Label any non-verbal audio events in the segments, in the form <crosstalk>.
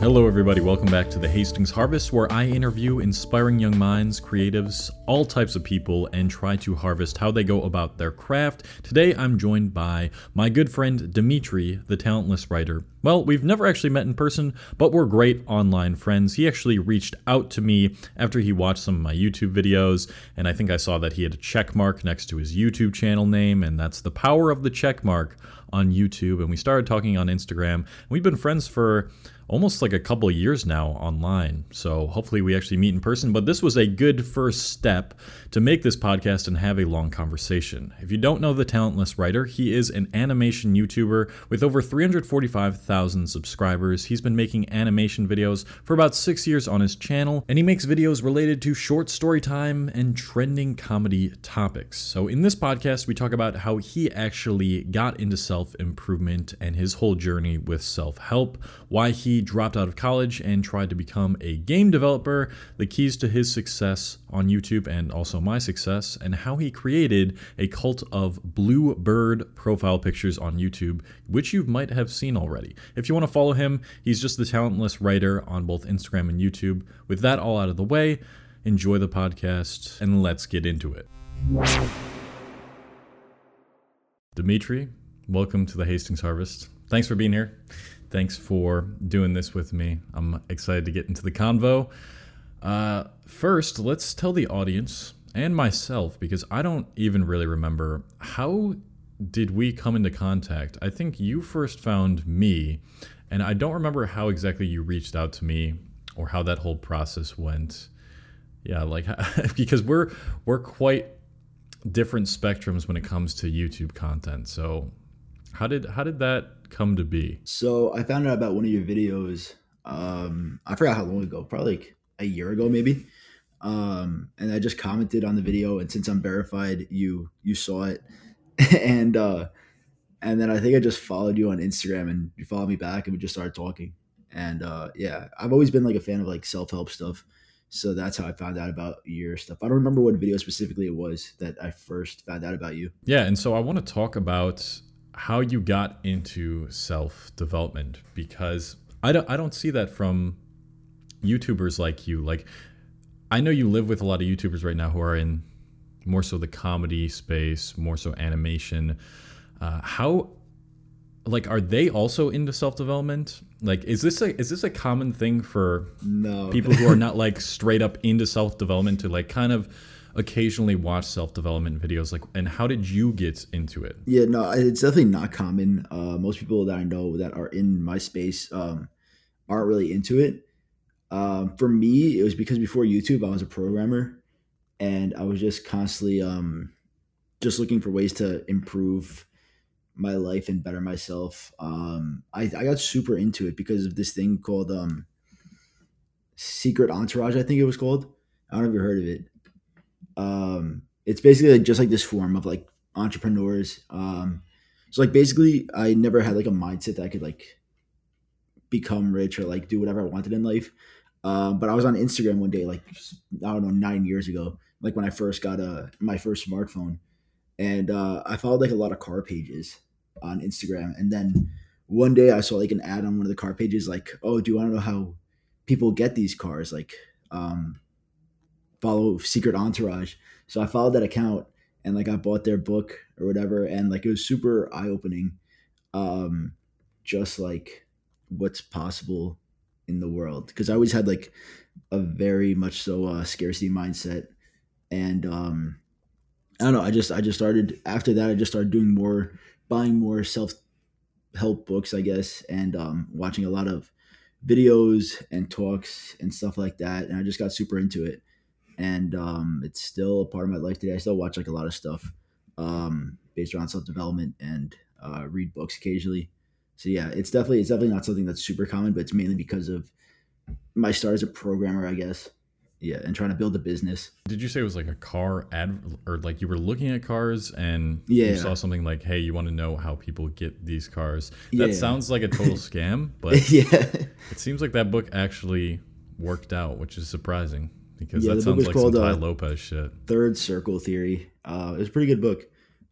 Hello, everybody. Welcome back to the Hastings Harvest, where I interview inspiring young minds, creatives, all types of people, and try to harvest how they go about their craft. Today, I'm joined by my good friend Dimitri, the talentless writer. Well, we've never actually met in person, but we're great online friends. He actually reached out to me after he watched some of my YouTube videos, and I think I saw that he had a check mark next to his YouTube channel name, and that's the power of the check mark on YouTube. And we started talking on Instagram. We've been friends for almost like a couple of years now online. So hopefully we actually meet in person. But this was a good first step to make this podcast and have a long conversation. If you don't know the talentless writer, he is an animation YouTuber with over 345,000 subscribers. He's been making animation videos for about six years on his channel, and he makes videos related to short story time and trending comedy topics. So in this podcast, we talk about how he actually got into self improvement and his whole journey with self help, why he dropped out of college and tried to become a game developer, the keys to his success on YouTube and also my success, and how he created a cult of blue bird profile pictures on YouTube, which you might have seen already. If you want to follow him, he's just the talentless writer on both Instagram and YouTube. With that all out of the way, enjoy the podcast and let's get into it. Dimitri, welcome to the Hastings Harvest. Thanks for being here. Thanks for doing this with me. I'm excited to get into the convo. Uh, first, let's tell the audience and myself, because I don't even really remember how did we come into contact. I think you first found me, and I don't remember how exactly you reached out to me or how that whole process went. Yeah, like <laughs> because we're we're quite different spectrums when it comes to YouTube content. So, how did how did that come to be? So I found out about one of your videos. Um, I forgot how long ago, probably like a year ago, maybe. Um, and I just commented on the video, and since I'm verified, you you saw it, <laughs> and uh, and then I think I just followed you on Instagram, and you followed me back, and we just started talking. And uh, yeah, I've always been like a fan of like self help stuff, so that's how I found out about your stuff. I don't remember what video specifically it was that I first found out about you. Yeah, and so I want to talk about how you got into self development because I don't I don't see that from YouTubers like you. Like I know you live with a lot of YouTubers right now who are in more so the comedy space, more so animation. Uh, how like are they also into self development? Like is this a is this a common thing for no. people who are not like straight up into self development to like kind of occasionally watch self development videos. Like, and how did you get into it? Yeah, no, it's definitely not common. Uh, most people that I know that are in my space um, aren't really into it. Um, for me, it was because before YouTube, I was a programmer, and I was just constantly um, just looking for ways to improve my life and better myself. Um, I, I got super into it because of this thing called um, Secret Entourage. I think it was called. I don't know if you heard of it um, it's basically like just like this form of like entrepreneurs. Um, so like basically, I never had like a mindset that I could like become rich or like do whatever I wanted in life. Um, but I was on Instagram one day, like I don't know, nine years ago, like when I first got a uh, my first smartphone, and uh, I followed like a lot of car pages on Instagram, and then one day I saw like an ad on one of the car pages, like, "Oh, do you want to know how people get these cars?" Like, um, follow Secret Entourage. So I followed that account and like I bought their book or whatever, and like it was super eye opening. Um, just like what's possible in the world because I always had like a very much so uh, scarcity mindset, and um, I don't know. I just I just started after that. I just started doing more, buying more self help books, I guess, and um, watching a lot of videos and talks and stuff like that. And I just got super into it and um, it's still a part of my life today. I still watch like a lot of stuff um, based around self development and uh, read books occasionally. So yeah, it's definitely it's definitely not something that's super common, but it's mainly because of my start as a programmer, I guess. Yeah, and trying to build a business. Did you say it was like a car ad, or like you were looking at cars and yeah. you saw something like, "Hey, you want to know how people get these cars?" That yeah. sounds like a total <laughs> scam, but yeah, it seems like that book actually worked out, which is surprising because yeah, that sounds like called, some Tai uh, Lopez shit. Third Circle Theory. Uh, it was a pretty good book.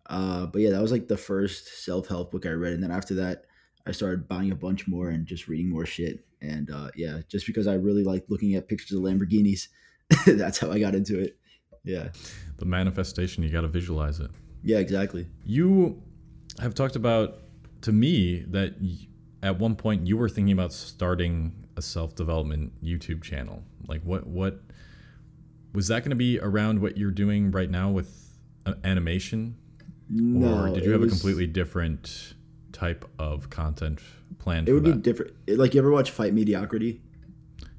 Uh, but yeah, that was like the first self help book I read, and then after that, I started buying a bunch more and just reading more shit. And uh, yeah, just because I really like looking at pictures of Lamborghinis, <laughs> that's how I got into it. Yeah. The manifestation, you got to visualize it. Yeah, exactly. You have talked about to me that at one point you were thinking about starting a self-development YouTube channel. Like what what was that going to be around what you're doing right now with uh, animation? No, or did you have was, a completely different type of content planned? It would that? be different. Like you ever watch Fight Mediocrity?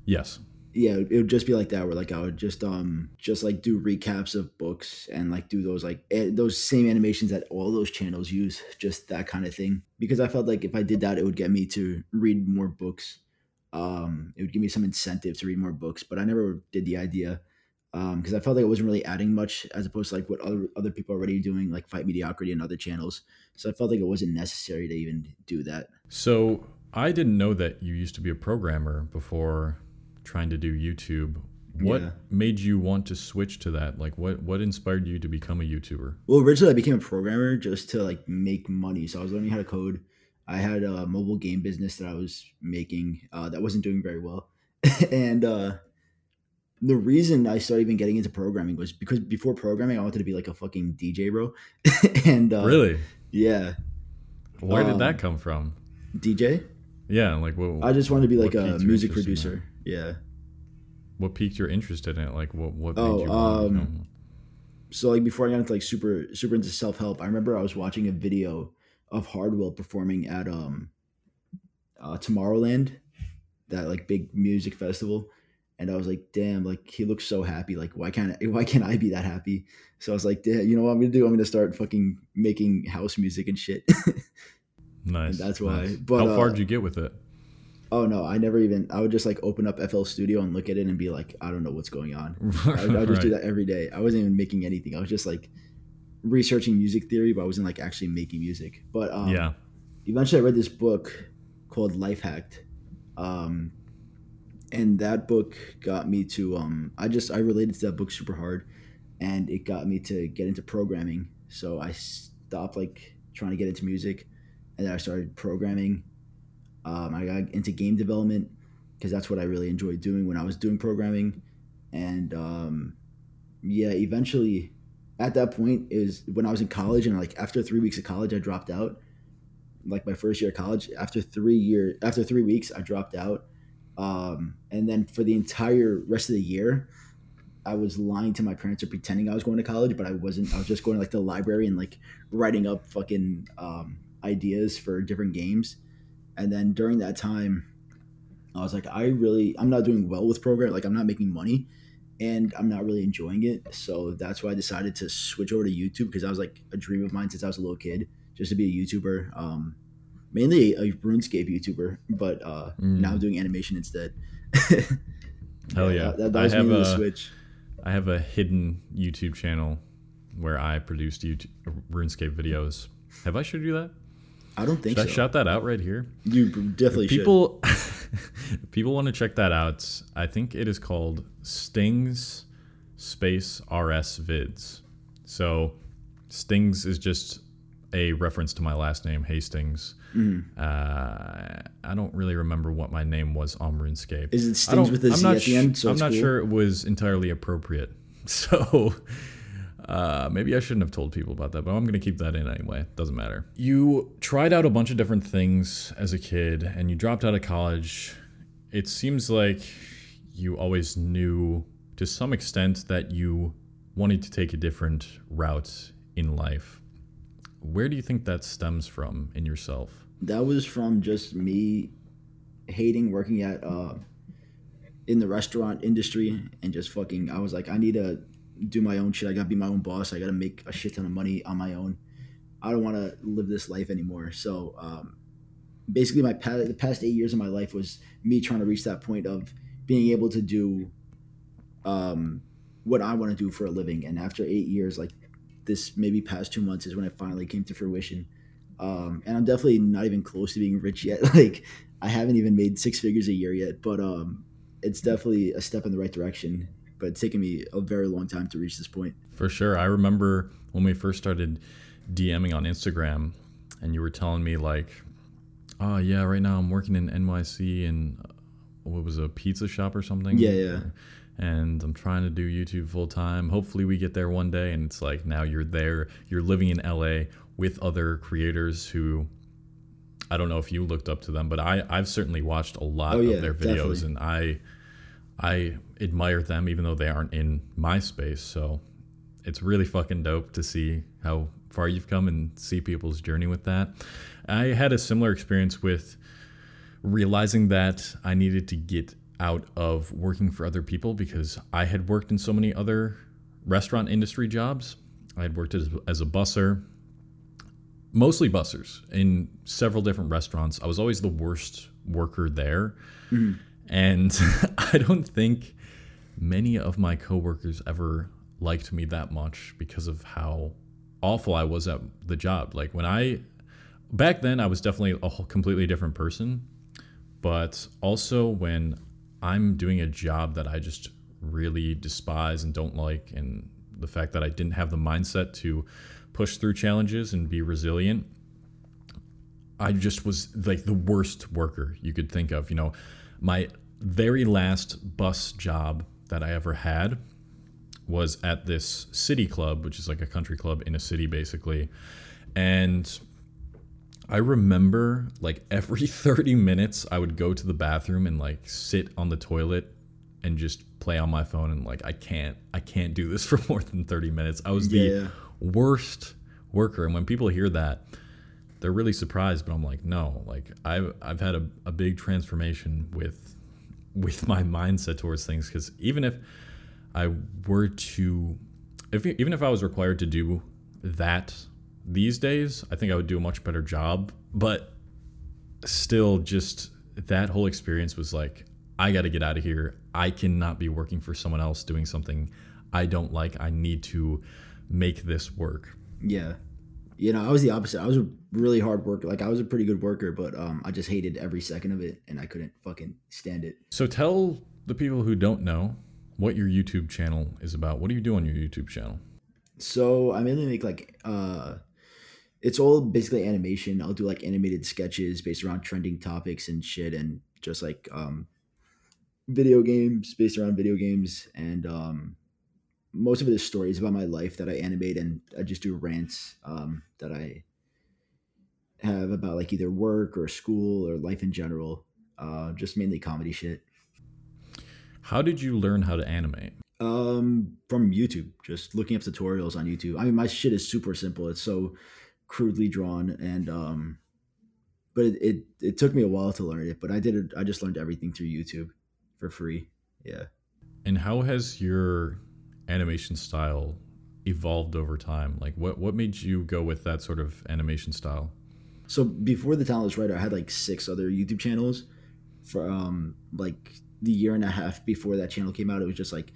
Yes yeah, it would just be like that, where like I would just um just like do recaps of books and like do those like eh, those same animations that all those channels use, just that kind of thing. Because I felt like if I did that, it would get me to read more books. Um, it would give me some incentive to read more books, but I never did the idea because um, I felt like it wasn't really adding much as opposed to like what other other people are already doing, like Fight Mediocrity and other channels. So I felt like it wasn't necessary to even do that. So I didn't know that you used to be a programmer before trying to do YouTube. What yeah. made you want to switch to that? Like, what what inspired you to become a YouTuber? Well, originally I became a programmer just to like make money. So I was learning how to code. I had a mobile game business that I was making uh, that wasn't doing very well, <laughs> and uh, the reason I started even getting into programming was because before programming I wanted to be like a fucking DJ, bro. <laughs> and uh, really, yeah. Where um, did that um, come from? DJ. Yeah, like what? I just wanted to be like a music producer. Yeah. What piqued your interest in it? Like what? What oh, made you? Um, so like before I got into like super super into self help, I remember I was watching a video of Hardwell performing at um uh, Tomorrowland, that like big music festival, and I was like, damn, like he looks so happy. Like why can't I, why can't I be that happy? So I was like, damn, you know what I'm gonna do? I'm gonna start fucking making house music and shit. <laughs> nice. And that's why. Nice. But how far uh, did you get with it? Oh no, I never even. I would just like open up FL Studio and look at it and be like, I don't know what's going on. <laughs> I would, I would just right. do that every day. I wasn't even making anything. I was just like researching music theory, but I wasn't like actually making music. But um, yeah, eventually I read this book called Life Hacked, um, and that book got me to. Um, I just I related to that book super hard, and it got me to get into programming. So I stopped like trying to get into music, and then I started programming um, I got into game development because that's what I really enjoyed doing when I was doing programming. And um, yeah, eventually, at that point is when I was in college, and like after three weeks of college, I dropped out. Like my first year of college, after three year, after three weeks, I dropped out. Um, and then for the entire rest of the year, I was lying to my parents or pretending I was going to college, but I wasn't. I was just going to like the library and like writing up fucking um, ideas for different games and then during that time, I was like, I really, I'm not doing well with program. Like, I'm not making money and I'm not really enjoying it. So that's why I decided to switch over to YouTube because I was like a dream of mine since I was a little kid, just to be a YouTuber. Um, mainly a RuneScape YouTuber, but uh, mm. now I'm doing animation instead. <laughs> Hell yeah! That, that was I have a, switch. I have a hidden YouTube channel where I produced YouTube, RuneScape videos. Have I showed you that? I don't think should so. I shout that out right here? You definitely <laughs> if people, people want to check that out. I think it is called Stings Space RS Vids. So Stings is just a reference to my last name, Hastings. Mm-hmm. Uh, I don't really remember what my name was on RuneScape. Is it Stings with a Z at the end? So I'm not cool? sure it was entirely appropriate. <laughs> So uh, maybe I shouldn't have told people about that, but I'm going to keep that in anyway. Doesn't matter. You tried out a bunch of different things as a kid and you dropped out of college. It seems like you always knew to some extent that you wanted to take a different route in life. Where do you think that stems from in yourself? That was from just me hating working at uh in the restaurant industry and just fucking I was like I need to do my own shit. I gotta be my own boss. I gotta make a shit ton of money on my own. I don't want to live this life anymore. So um, basically, my past, the past eight years of my life was me trying to reach that point of being able to do um, what I want to do for a living. And after eight years, like this, maybe past two months is when it finally came to fruition. Um, and I'm definitely not even close to being rich yet. <laughs> like I haven't even made six figures a year yet, but um, it's definitely a step in the right direction but it's taken me a very long time to reach this point. For sure. I remember when we first started DMing on Instagram and you were telling me like, oh yeah, right now I'm working in NYC and what was it, a pizza shop or something. Yeah, yeah. And I'm trying to do YouTube full time. Hopefully, we get there one day. And it's like now you're there, you're living in LA with other creators who I don't know if you looked up to them, but I I've certainly watched a lot Oh, of yeah, their videos, definitely. and I I admire them even though they aren't in my space. So it's really fucking dope to see how far you've come and see people's journey with that. I had a similar experience with realizing that I needed to get out of working for other people because I had worked in so many other restaurant industry jobs. I had worked as, as a busser, mostly bussers in several different restaurants. I was always the worst worker there. Mm-hmm. And <laughs> I don't think many of my coworkers ever liked me that much because of how awful I was at the job. Like when I back then I was definitely a whole completely different person, but also when I'm doing a job that I just really despise and don't like and the fact that I didn't have the mindset to push through challenges and be resilient I just was like the worst worker you could think of. You know, my very last bus job that I ever had was at this city club, which is like a country club in a city basically. And I remember like every <laughs> 30 minutes I would go to the bathroom and like sit on the toilet and just play on my phone and like I can't I can't do this <laughs> for more than 30 minutes. I was the worst worker and when people hear that they're really surprised but i'm like no like i've, I've had a, a big transformation with with my mindset towards things because even if i were to if even if i was required to do that these days i think i would do a much better job but still just that whole experience was like i got to get out of here i cannot be working for someone else doing something i don't like i need to make this work Yeah. You know, I was the opposite. I was a really hard worker. Like I was a pretty good worker, but um, I just hated every second of it, and I couldn't fucking stand it. So tell the people who don't know what your YouTube channel is about. What do you do on your YouTube channel? So I mainly make like uh, it's all basically animation. I'll do like animated sketches based around trending topics and shit, and just like um, video games based around video games, and um, most of it is stories about my life that I animate, and I just do rants um, that I have about like either work or school or life in general. Uh, just mainly comedy shit. How did you learn how to animate? Um, from YouTube, just looking up tutorials on YouTube. I mean, my shit is super simple. It's so crudely drawn, and um, but it it, it took me a while to learn it. But I did it. I just learned everything through YouTube for free. Yeah. And how has your animation style evolved over time? Like what what made you go with that sort of animation style? So before the talentless writer, I had like six other YouTube channels. For um, like the year and a half before that channel came out, it was just like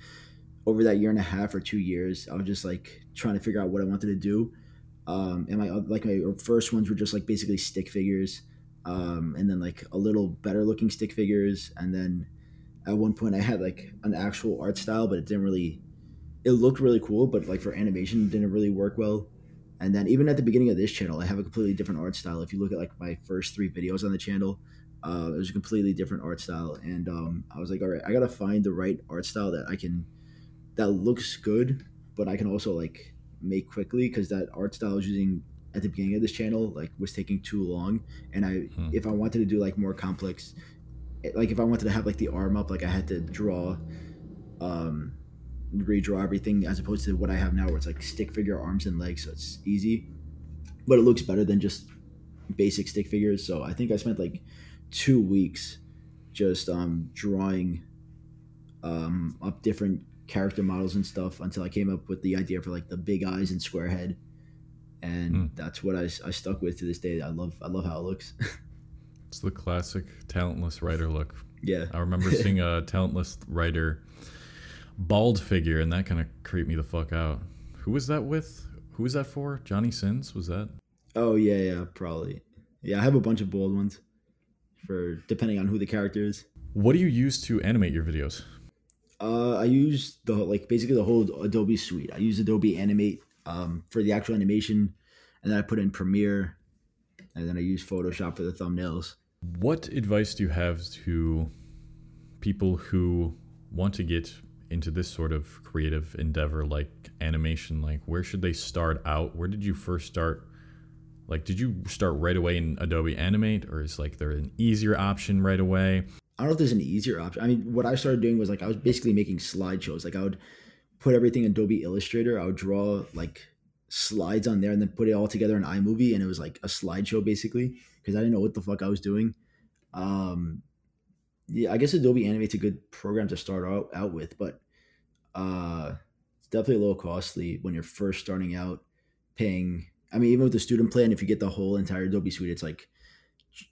over that year and a half or two years, I was just like trying to figure out what I wanted to do. Um, and my like my first ones were just like basically stick figures, um, and then like a little better looking stick figures, and then at one point I had like an actual art style, but it didn't really. It looked really cool, but like for animation, didn't really work well. And then even at the beginning of this channel, I have a completely different art style. If you look at like my first three videos on the channel, uh, it was a completely different art style. And um, I was like, all right, I gotta find the right art style that I can, that looks good, but I can also like make quickly because that art style I was using at the beginning of this channel like was taking too long. And I, Hmm. if I wanted to do like more complex, like if I wanted to have like the arm up, like I had to draw, um, redraw everything as opposed to what I have now where it's like stick figure arms and legs so it's easy but it looks better than just basic stick figures so I think I spent like two weeks just um drawing um up different character models and stuff until I came up with the idea for like the big eyes and square head and Hmm. that's what I, I stuck with to this day I love I love how it looks <laughs> It's the classic talentless writer look. yeah I remember seeing <laughs> a talentless writer bald figure and that kind of creeped me the fuck out. Who was that with? Who was that for? Johnny Sins was that? oh yeah yeah probably yeah I have a bunch of bald ones for depending on who the character is What do you use to animate your videos? Uh, I use the like basically the whole Adobe suite. I use Adobe Animate um, for the actual animation, and then I put in Premiere, and then I use Photoshop for the thumbnails. What advice do you have to people who want to get into this sort of creative endeavor like animation, like where should they start out? Where did you first start? Like, did you start right away in Adobe Animate, or is like there an easier option right away? I don't know if there's an easier option. I mean, what I started doing was like I was basically making slideshows. Like I would put everything in Adobe Illustrator. I would draw like slides on there and then put it all together in iMovie, and it was like a slideshow basically because I didn't know what the fuck I was doing. Um, yeah, I guess Adobe Animate's a good program to start out, out with, but uh, it's definitely a little costly when you're first starting out. Paying, I mean, even with the student plan, if you get the whole entire Adobe suite, it's like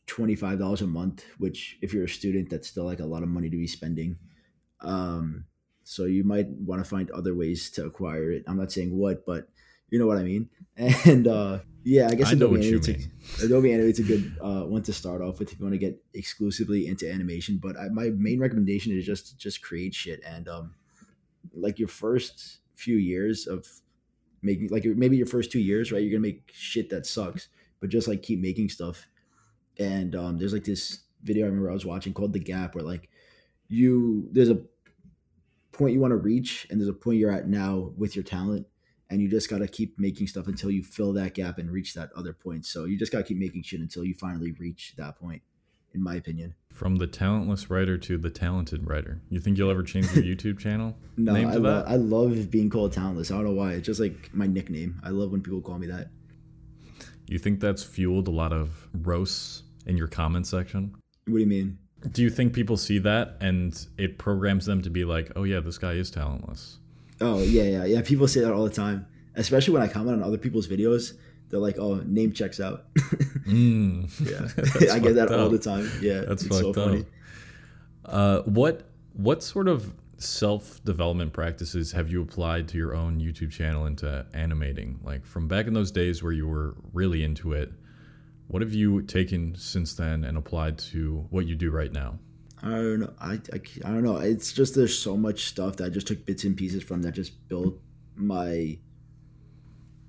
twenty five dollars a month. Which, if you're a student, that's still like a lot of money to be spending. Um, so you might want to find other ways to acquire it. I'm not saying what, but you know what I mean. <laughs> And uh, yeah, I guess I Adobe Animate's a, Adobe Animate's a good uh, one to start off with if you want to get exclusively into animation. But I, my main recommendation is just just create shit and um, like your first few years of making like maybe your first two years, right? You're gonna make shit that sucks, but just like keep making stuff. And um, there's like this video I remember I was watching called The Gap, where like you there's a point you want to reach and there's a point you're at now with your talent and you just got to keep making stuff until you fill that gap and reach that other point. So you just got to keep making shit until you finally reach that point, in my opinion. From the talentless writer to the talented writer. You think you'll ever change your <laughs> YouTube channel No, name I, to lo- that? I love being called talentless. I don't know why. It's just like my nickname. I love when people call me that. You think that's fueled a lot of roasts in your comment section? What do you mean? Do you think people see that and it programs them to be like, oh yeah, this guy is talentless? Oh yeah, yeah, yeah. People say that all the time, especially when I comment on other people's videos. They're like, "Oh, name checks out." <laughs> Mm. yeah, <laughs> I get that fucked all the time. Yeah, That's it's so funny. up. Uh, what what sort of self development practices have you applied to your own YouTube channel into animating? Like from back in those days where you were really into it, what have you taken since then and applied to what you do right now? I don't know. I, I, I don't know. It's just there's so much stuff that I just took bits and pieces from that just built my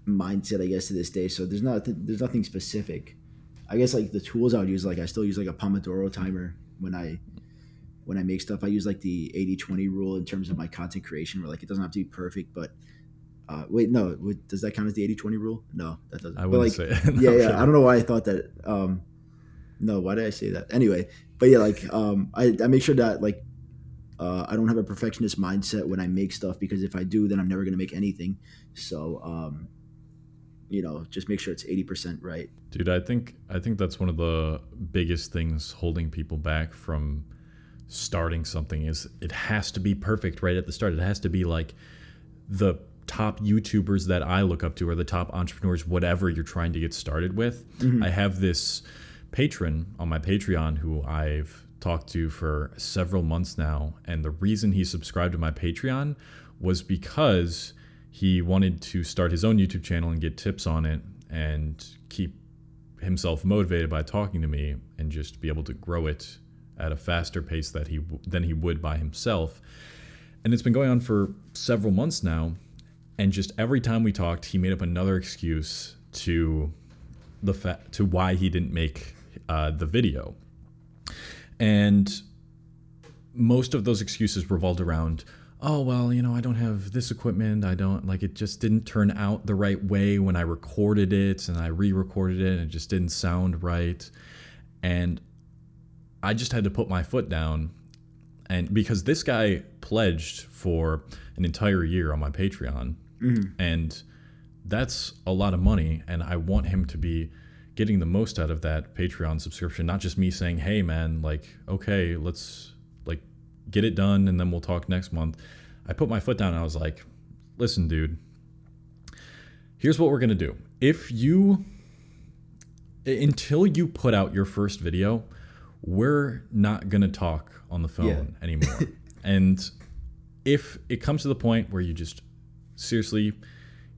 mindset, I guess, to this day. So there's not there's nothing specific. I guess like the tools I would use, like I still use like a Pomodoro timer when I when I make stuff. I use like the 80-20 rule in terms of my content creation, where like it doesn't have to be perfect, but uh, wait, no, does that count as the 80-20 rule? No, that doesn't. I But, wouldn't like, say. <laughs> yeah, yeah. I don't know why I thought that. Um, no, why did I say that? Anyway, but yeah, like um, I, I make sure that like uh, I don't have a perfectionist mindset when I make stuff because if I do, then I'm never gonna make anything. So um, you know, just make sure it's eighty percent right. Dude, I think I think that's one of the biggest things holding people back from starting something is it has to be perfect right at the start. It has to be like the top YouTubers that I look up to or the top entrepreneurs, whatever you're trying to get started with. Mm-hmm. I have this patron on my Patreon who I've talked to for several months now. And the reason he subscribed to my Patreon was because he wanted to start his own YouTube channel and get tips on it and keep himself motivated by talking to me and just be able to grow it at a faster pace that he than he would by himself. And it's been going on for several months now. And just every time we talked, he made up another excuse to the fa- to why he didn't make uh, the video. And most of those excuses revolved around, oh well, you know, I don't have this equipment. I don't like it. Just didn't turn out the right way when I recorded it, and I re-recorded it, and it just didn't sound right. And I just had to put my foot down and because this guy pledged for an entire year on my Patreon, Mm-hmm. and that's a lot of money, and I want him to be getting the most out of that Patreon subscription, not just me saying, "Hey, man, like, okay, let's like get it done, and then we'll talk next month." I put my foot down, and I was like, "Listen, dude, here's what we're gonna do. If you until you put out your first video, we're not going to talk on the phone Yeah. anymore. <laughs> and if it comes to the point where you just seriously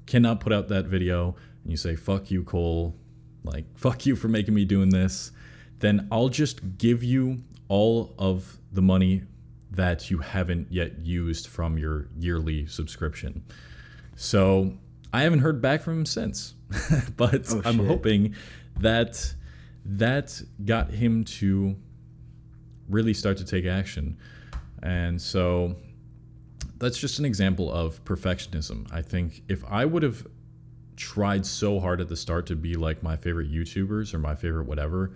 cannot put out that video and you say, fuck you, Cole, like, <laughs> fuck you for making me doing this, then I'll just give you all of the money that you haven't yet used from your yearly subscription. So I haven't heard back from him since, <laughs> but Oh, I'm shit. hoping that that got him to really start to take action. And so that's just an example of perfectionism. I think if I would have tried so hard at the start to be like my favorite YouTubers or my favorite whatever,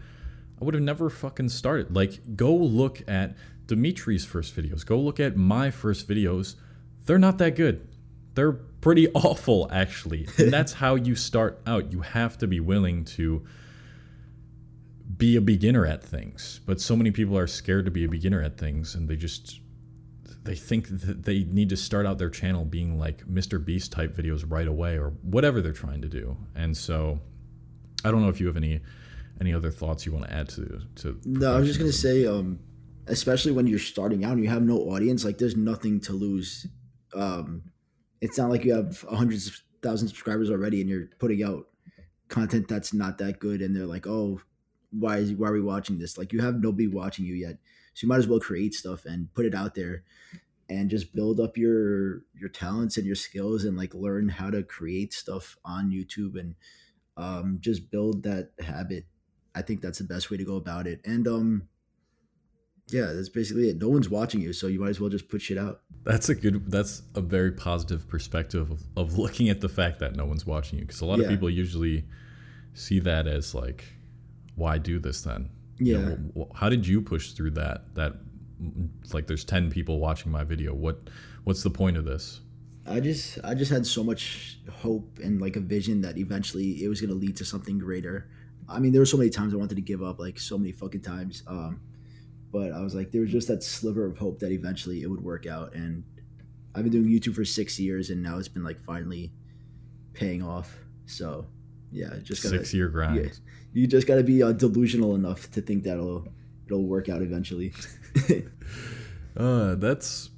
I would have never fucking started. Like, go look at Dimitri's first videos. Go look at my first videos. They're not that good. They're pretty <laughs> awful, actually. And that's how you start out. You have to be willing to be a beginner at things. But so many people are scared to be a beginner at things and they just they think that they need to start out their channel being like Mr. Beast type videos right away or whatever they're trying to do. And so I don't know if you have any any other thoughts you want to add to to No, I was just gonna say, um, especially when you're starting out and you have no audience, like there's nothing to lose. Um, it's not like you have hundreds of thousand subscribers already and you're putting out content that's not that good and they're like, oh, why is why are we watching this? Like you have nobody watching you yet, so you might as well create stuff and put it out there, and just build up your your talents and your skills and like learn how to create stuff on YouTube and um, just build that habit. I think that's the best way to go about it. And um, yeah, that's basically it. No one's watching you, so you might as well just put shit out. That's a good. That's a very positive perspective of, of looking at the fact that no one's watching you, because a lot Yeah. of people usually see that as like, why do this then? You know, Yeah. wh- wh- how did you push through that? That mm, like, there's ten people watching my video. What What's the point of this? I just I just had so much hope and like a vision that eventually it was gonna lead to something greater. I mean, there were so many times I wanted to give up, like so many fucking times. Um, but I was like, there was just that sliver of hope that eventually it would work out. And I've been doing YouTube for six years, and now it's been like finally paying off. So yeah, just gotta, Six year grind. yeah, you just gotta be uh, delusional enough to think that it'll it'll work out eventually. <laughs> Uh, that's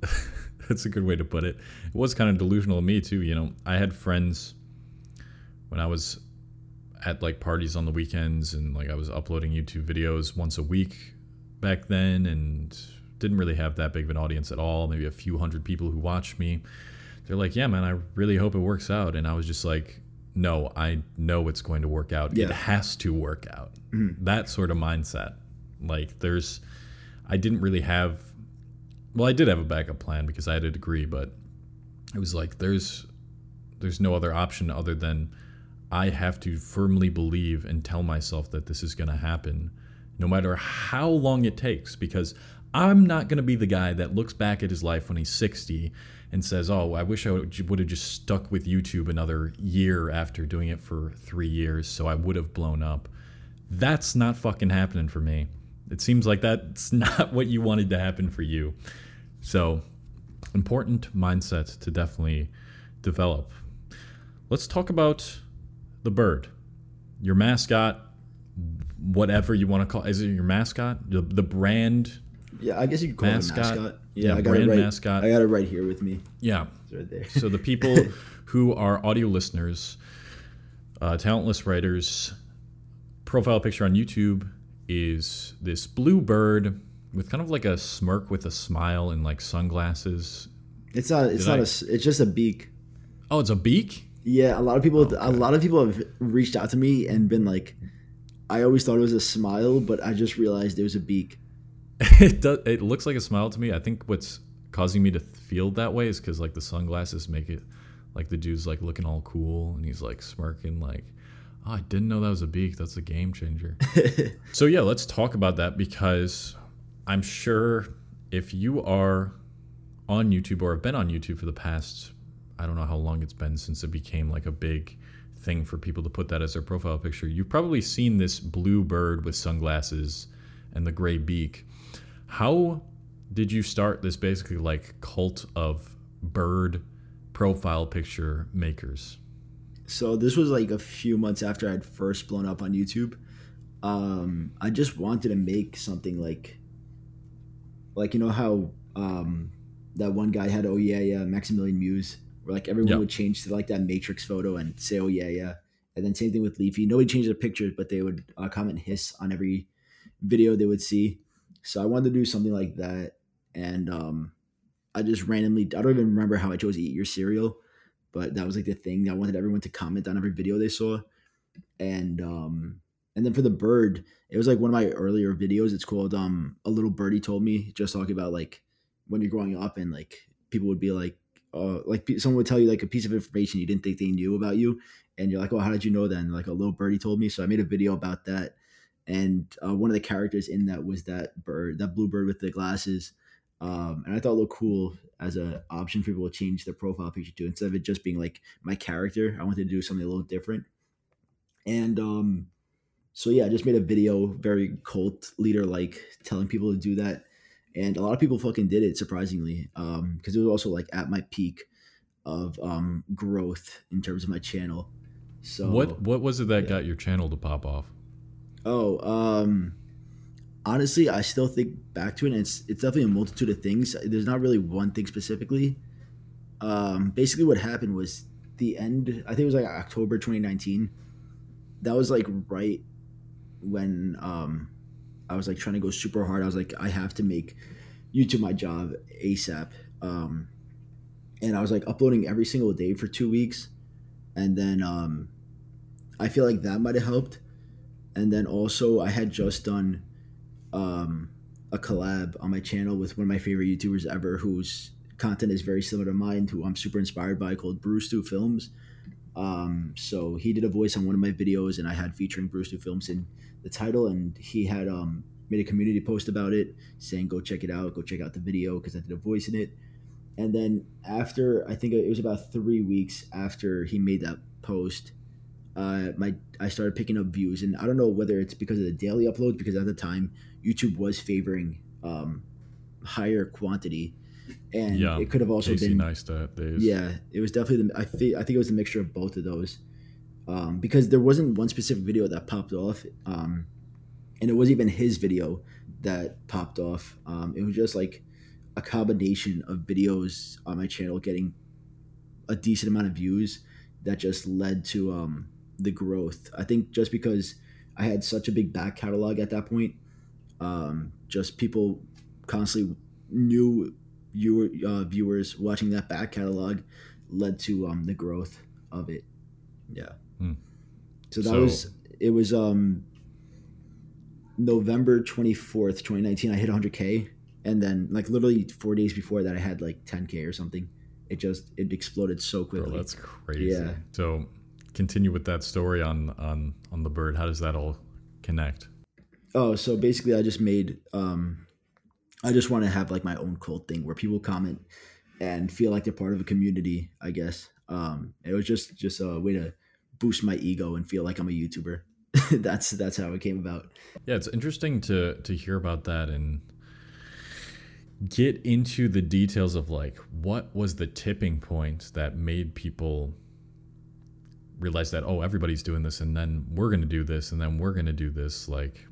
<laughs> that's a good way to put it. It was kind of delusional of me too. You know, I had friends when I was at like parties on the weekends and like I was uploading YouTube videos once a week back then and didn't really have that big of an audience at all. Maybe a few hundred people who watched me. They're like, "Yeah, man, I really hope it works out." And I was just like, "No, I know it's going to work out. It has to work out." Mhm. That sort of mindset. Like there's I didn't really have well, I did have a backup plan because I had a degree, but it was like there's there's no other option other than I have to firmly believe and tell myself that this is going to happen no matter how long it takes because I'm not going to be the guy that looks back at his life when he's 60 and says, "Oh, I wish I would have just stuck with YouTube another year after doing it for 3 years so I would have blown up." That's not fucking happening for me. It seems like that's <laughs> not what you wanted to happen for you. So, important mindset to definitely develop. Let's talk about the bird, your mascot, whatever you want to call. Is it your mascot? The, the brand? Yeah, I guess you could call Mascot. it a mascot. Yeah, I got brand it right. mascot. I got it right here with me. Yeah. It's right there. So the people <laughs> who are audio listeners, uh, talentless writers, profile picture on YouTube is this blue bird with kind of like a smirk with a smile and like sunglasses. It's not. It's Did not I- a. It's just a beak. Oh, it's a beak. Yeah, a lot of people. A lot of people have reached out to me and been like, "I always thought it was a smile, but I just realized it was a beak." <laughs> it does. It looks like a smile to me. I think what's causing me to feel that way is because like the sunglasses make it like the dude's like looking all cool and he's like smirking like, oh, I didn't know that was a beak. That's a game changer. <laughs> so yeah, let's talk about that because I'm sure if you are on YouTube or have been on YouTube for the past, I don't know how long it's been since it became like a big thing for people to put that as their profile picture. You've probably seen this blue bird with sunglasses and the gray beak. How did you start this basically like cult of bird profile picture makers? So this was like a few months after I'd first blown up on YouTube. Um, I just wanted to make something like, like you know how um, that one guy had oh yeah yeah Maximilian Muse, where like everyone Yep. would change to like that Matrix photo and say oh yeah yeah, and then same thing with Leafy. Nobody changed their pictures, but they would uh, comment hiss on every video they would see. So I wanted to do something like that, and um, I just randomly I don't even remember how I chose to Eat Your Cereal but that was like the thing. That I wanted everyone to comment on every video they saw, and um, and then for the bird, it was like one of my earlier videos. It's called um, a little birdie told me, just talking about like when you're growing up and like people would be like uh like someone would tell you like a piece of information you didn't think they knew about you and you're like oh how did you know and like a little birdie told me so i made a video about that and uh, one of the characters in that was that bird that blue bird with the glasses um, and i thought it looked cool as an option for people to change their profile picture to instead of it just being like my character. I wanted to do something a little different. And um so yeah i just made a video very cult leader like telling people to do that. And a lot of people fucking did it surprisingly um because it was also like at my peak of um growth in terms of my channel. So what what was it that yeah. got your channel to pop off oh um honestly i still think back to it and it's it's definitely a multitude of things there's not really one thing specifically um basically what happened was the end i think it was like october 2019 that was like right when um I was like trying to go super hard. I was like, I have to make YouTube my job ASAP. Um, and I was like uploading every single day for two weeks. And then um, I feel like that might have helped. And then also, I had just done um, a collab on my channel with one of my favorite YouTubers ever, whose content is very similar to mine, who I'm super inspired by, called Bruce Films. Um, so he did a voice on one of my videos, and I had featuring Bruce Films in the title, and he had um, made a community post about it, saying go check it out, go check out the video because I did a voice in it. And then after I think it was about three weeks after he made that post, uh, my I started picking up views, and I don't know whether it's because of the daily uploads, because at the time YouTube was favoring um, higher quantity, and yeah it could have also Casey been Neistat days. Yeah, it was definitely the I think I think it was a mixture of both of those, um, because there wasn't one specific video that popped off, um, and it wasn't even his video that popped off. Um, it was just like a combination of videos on my channel getting a decent amount of views that just led to um, the growth. I think just because I had such a big back catalog at that point, um, just people constantly knew viewer, uh, viewers watching that back catalog led to um, the growth of it. Yeah. Hmm. So that So- was it was um November 24th, 2019 I hit 100k and then like literally 4 days before that I had like 10k or something. It just it exploded so Bro, quickly. that's crazy Yeah. so continue with that story on on on the bird how does that all connect Oh, so basically, I just made. Um, I just want to have like my own cult thing where people comment and feel like they're part of a community. I guess um, it was just just a way to boost my ego and feel like I'm a YouTuber. <laughs> that's that's how it came about. Yeah, it's interesting to to hear about that and get into the details of like what was the tipping point that made people realize that oh everybody's doing this and then we're going to do this and then we're going to do this like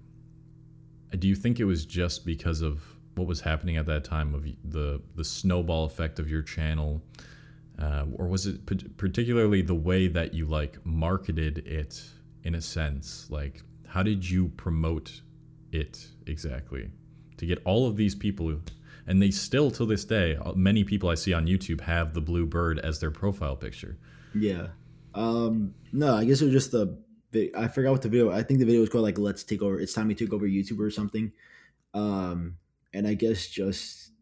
do you think it was just because of what was happening at that time of the the snowball effect of your channel? Uh, or was it p- particularly the way that you like marketed it in a sense? Like how did you promote it exactly? To get all of these people and they still to this day uh, many people i see on youtube have the blue bird as their profile picture. Yeah. Um, no, I guess it was just the. I forgot what the video. I think the video was called like "Let's take over." It's time we took over YouTube or something. Um, and I guess just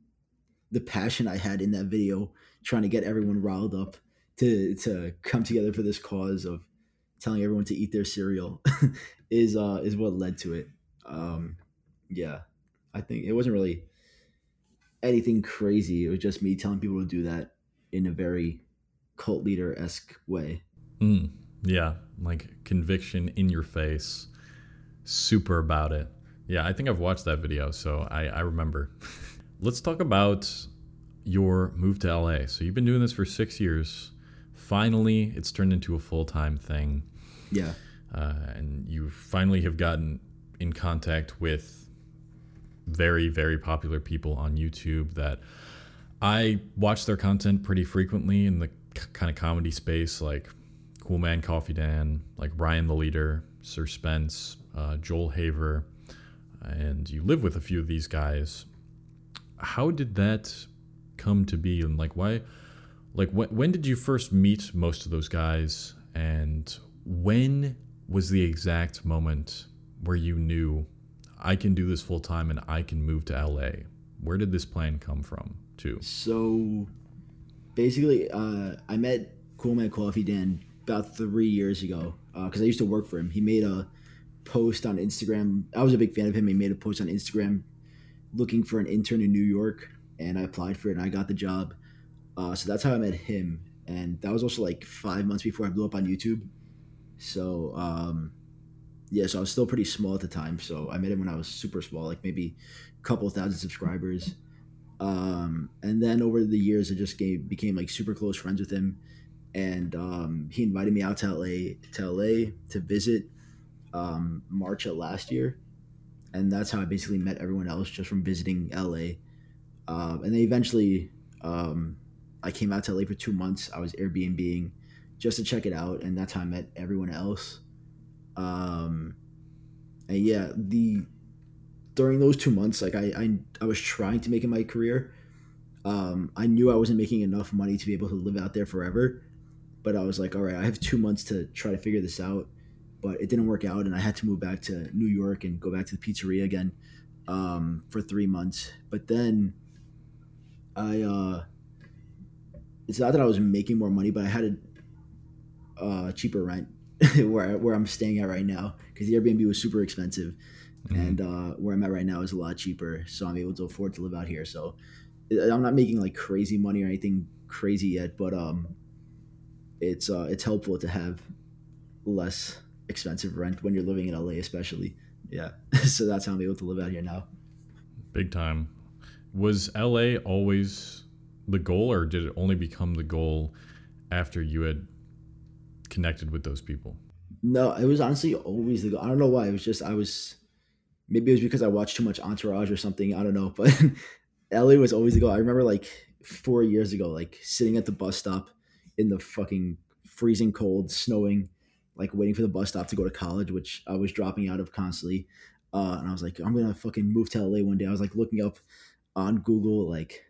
the passion I had in that video, trying to get everyone riled up to to come together for this cause of telling everyone to eat their cereal, <laughs> is uh is what led to it. Um, yeah, I think it wasn't really anything crazy. It was just me telling people to do that in a very cult leader esque way. Mm, yeah, like conviction in your face, super about it. Yeah, I think I've watched that video, so I, I remember. <laughs> Let's talk about your move to LA. So you've been doing this for six years. Finally, it's turned into a full time thing, Yeah. uh, and you finally have gotten in contact with very, very popular people on YouTube that I watch their content pretty frequently in the kind of comedy space, like Cool Man Coffee Dan, like Ryan the Leader, Sir Spence, uh, Joel Haver, and you live with a few of these guys. How did that come to be, and like why? Like when when did you first meet most of those guys, and when was the exact moment where you knew I can do this full time and I can move to LA? where did this plan come from too So basically, uh, I met Cool Man Coffee Dan about three years ago because I used to work for him. He made a post on Instagram. I was a big fan of him. He made a post on Instagram looking for an intern in New York, and I applied for it and I got the job. Uh, so that's how I met him, and that was also like five months before I blew up on YouTube. So um, yeah, so I was still pretty small at the time. So I met him when I was super small, like maybe a couple thousand subscribers. Um, and then over the years, I just gave, became like super close friends with him, and um, he invited me out to LA to LA to visit um, March of last year, and that's how I basically met everyone else just from visiting LA. Um, and then eventually, um, I came out to LA for two months. I was Airbnbing just to check it out, and that's how I met everyone else. Um, and yeah, the during those two months, like I, I, I was trying to make it my career. Um, I knew I wasn't making enough money to be able to live out there forever, but I was like, all right, I have two months to try to figure this out. But it didn't work out, and I had to move back to New York and go back to the pizzeria again um, for three months. But then I, uh, it's not that I was making more money, but I had a uh, cheaper rent <laughs> where where I'm staying at right now because the Airbnb was super expensive, mm-hmm. and uh, where I'm at right now is a lot cheaper, so I'm able to afford to live out here. So I'm not making like crazy money or anything crazy yet, but um, it's uh, it's helpful to have less expensive rent when you're living in LA, especially. Yeah, <laughs> so that's how I'm able to live out here now. Big time. Was LA always the goal, or did it only become the goal after you had connected with those people? No, it was honestly always the goal. I don't know why. It was just I was maybe it was because I watched too much Entourage or something. I don't know, <laughs> but LA was always the goal. I remember like four years ago, like sitting at the bus stop in the fucking freezing cold, snowing, like waiting for the bus stop to go to college, which I was dropping out of constantly. Uh, and I was like, I'm gonna fucking move to LA one day. I was like looking up on Google, like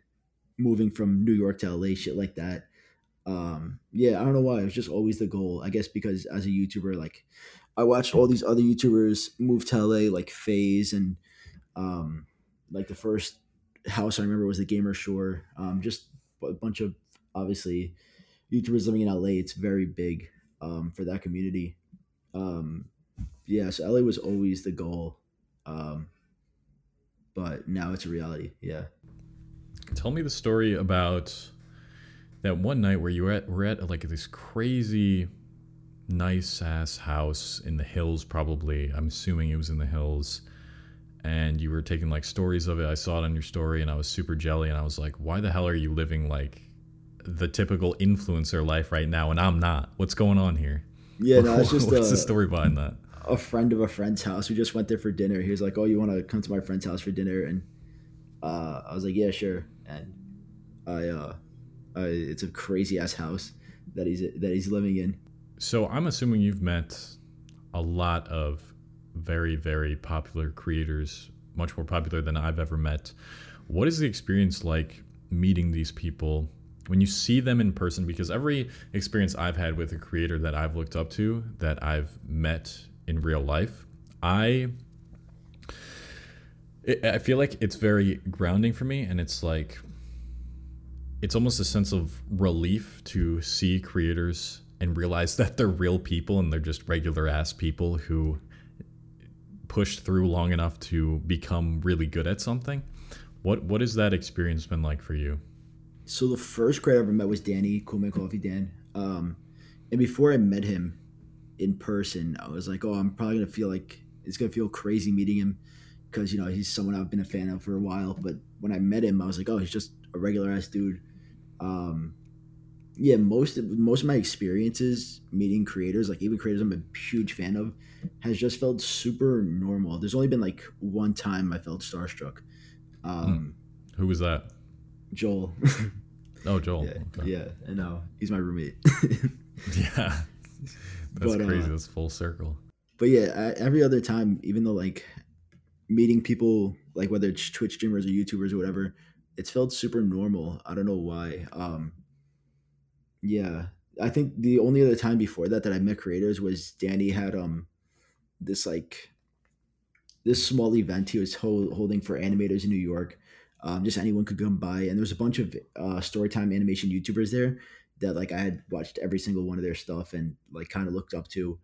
moving from New York to LA, shit like that. Um, yeah, I don't know why. It was just always the goal. I guess because as a YouTuber, like I watched all these other YouTubers move to LA, like FaZe and um, like the first house I remember was the Gamer Shore. Um, just a bunch of obviously YouTubers living in LA. It's very big um, for that community. Um, yeah, so LA was always the goal, um, but now it's a reality. Yeah. Tell me the story about that one night where you were at, were at like this crazy nice ass house in the hills probably i'm assuming it was in the hills and you were taking like stories of it i saw it on your story and i was super jelly and i was like why the hell are you living like the typical influencer life right now and i'm not. What's going on here? Yeah no <laughs> it's just what's a, the story behind that? a friend of a friend's house. We just went there for dinner. He was like oh you want to come to my friend's house for dinner? And uh, i was like yeah sure. And i uh uh, it's a crazy ass house that he's that he's living in. So I'm assuming you've met a lot of very very popular creators, much more popular than I've ever met. What is the experience like meeting these people when you see them in person? Because every experience I've had with a creator that I've looked up to, that I've met in real life, I I feel like it's very grounding for me, and it's like it's almost a sense of relief to see creators and realize <laughs> that they're real people and they're just regular ass people who pushed through long enough to become really good at something. What what has that experience been like for you? So the first creator I ever met was Danny Coolman Coffee Dan. Um, and before I met him in person, I was like, oh, I'm probably gonna feel like it's gonna feel crazy meeting him because you know he's someone I've been a fan of for a while. But when I met him, I was like, oh, he's just a regular ass dude um, yeah, most of, most of my experiences meeting creators, like even creators I'm a huge fan of, has just felt super normal. There's only been like one time I felt starstruck. Um, hmm. Who was that? Joel. <laughs> oh, Joel. yeah, okay. yeah, I know. He's my roommate. <laughs> <laughs> yeah, that's but, crazy. Uh, that's full circle. But yeah, every other time, even though like meeting people, like whether it's Twitch streamers or YouTubers or whatever, it's felt super normal. I don't know why. Um, yeah, I think the only other time before that that I met creators was Danny had um this like this small event he was ho- holding for animators in New York. Um, just anyone could come by, and there was a bunch of uh, storytime animation YouTubers there that like I had watched every single one of their stuff and like kind of looked up to.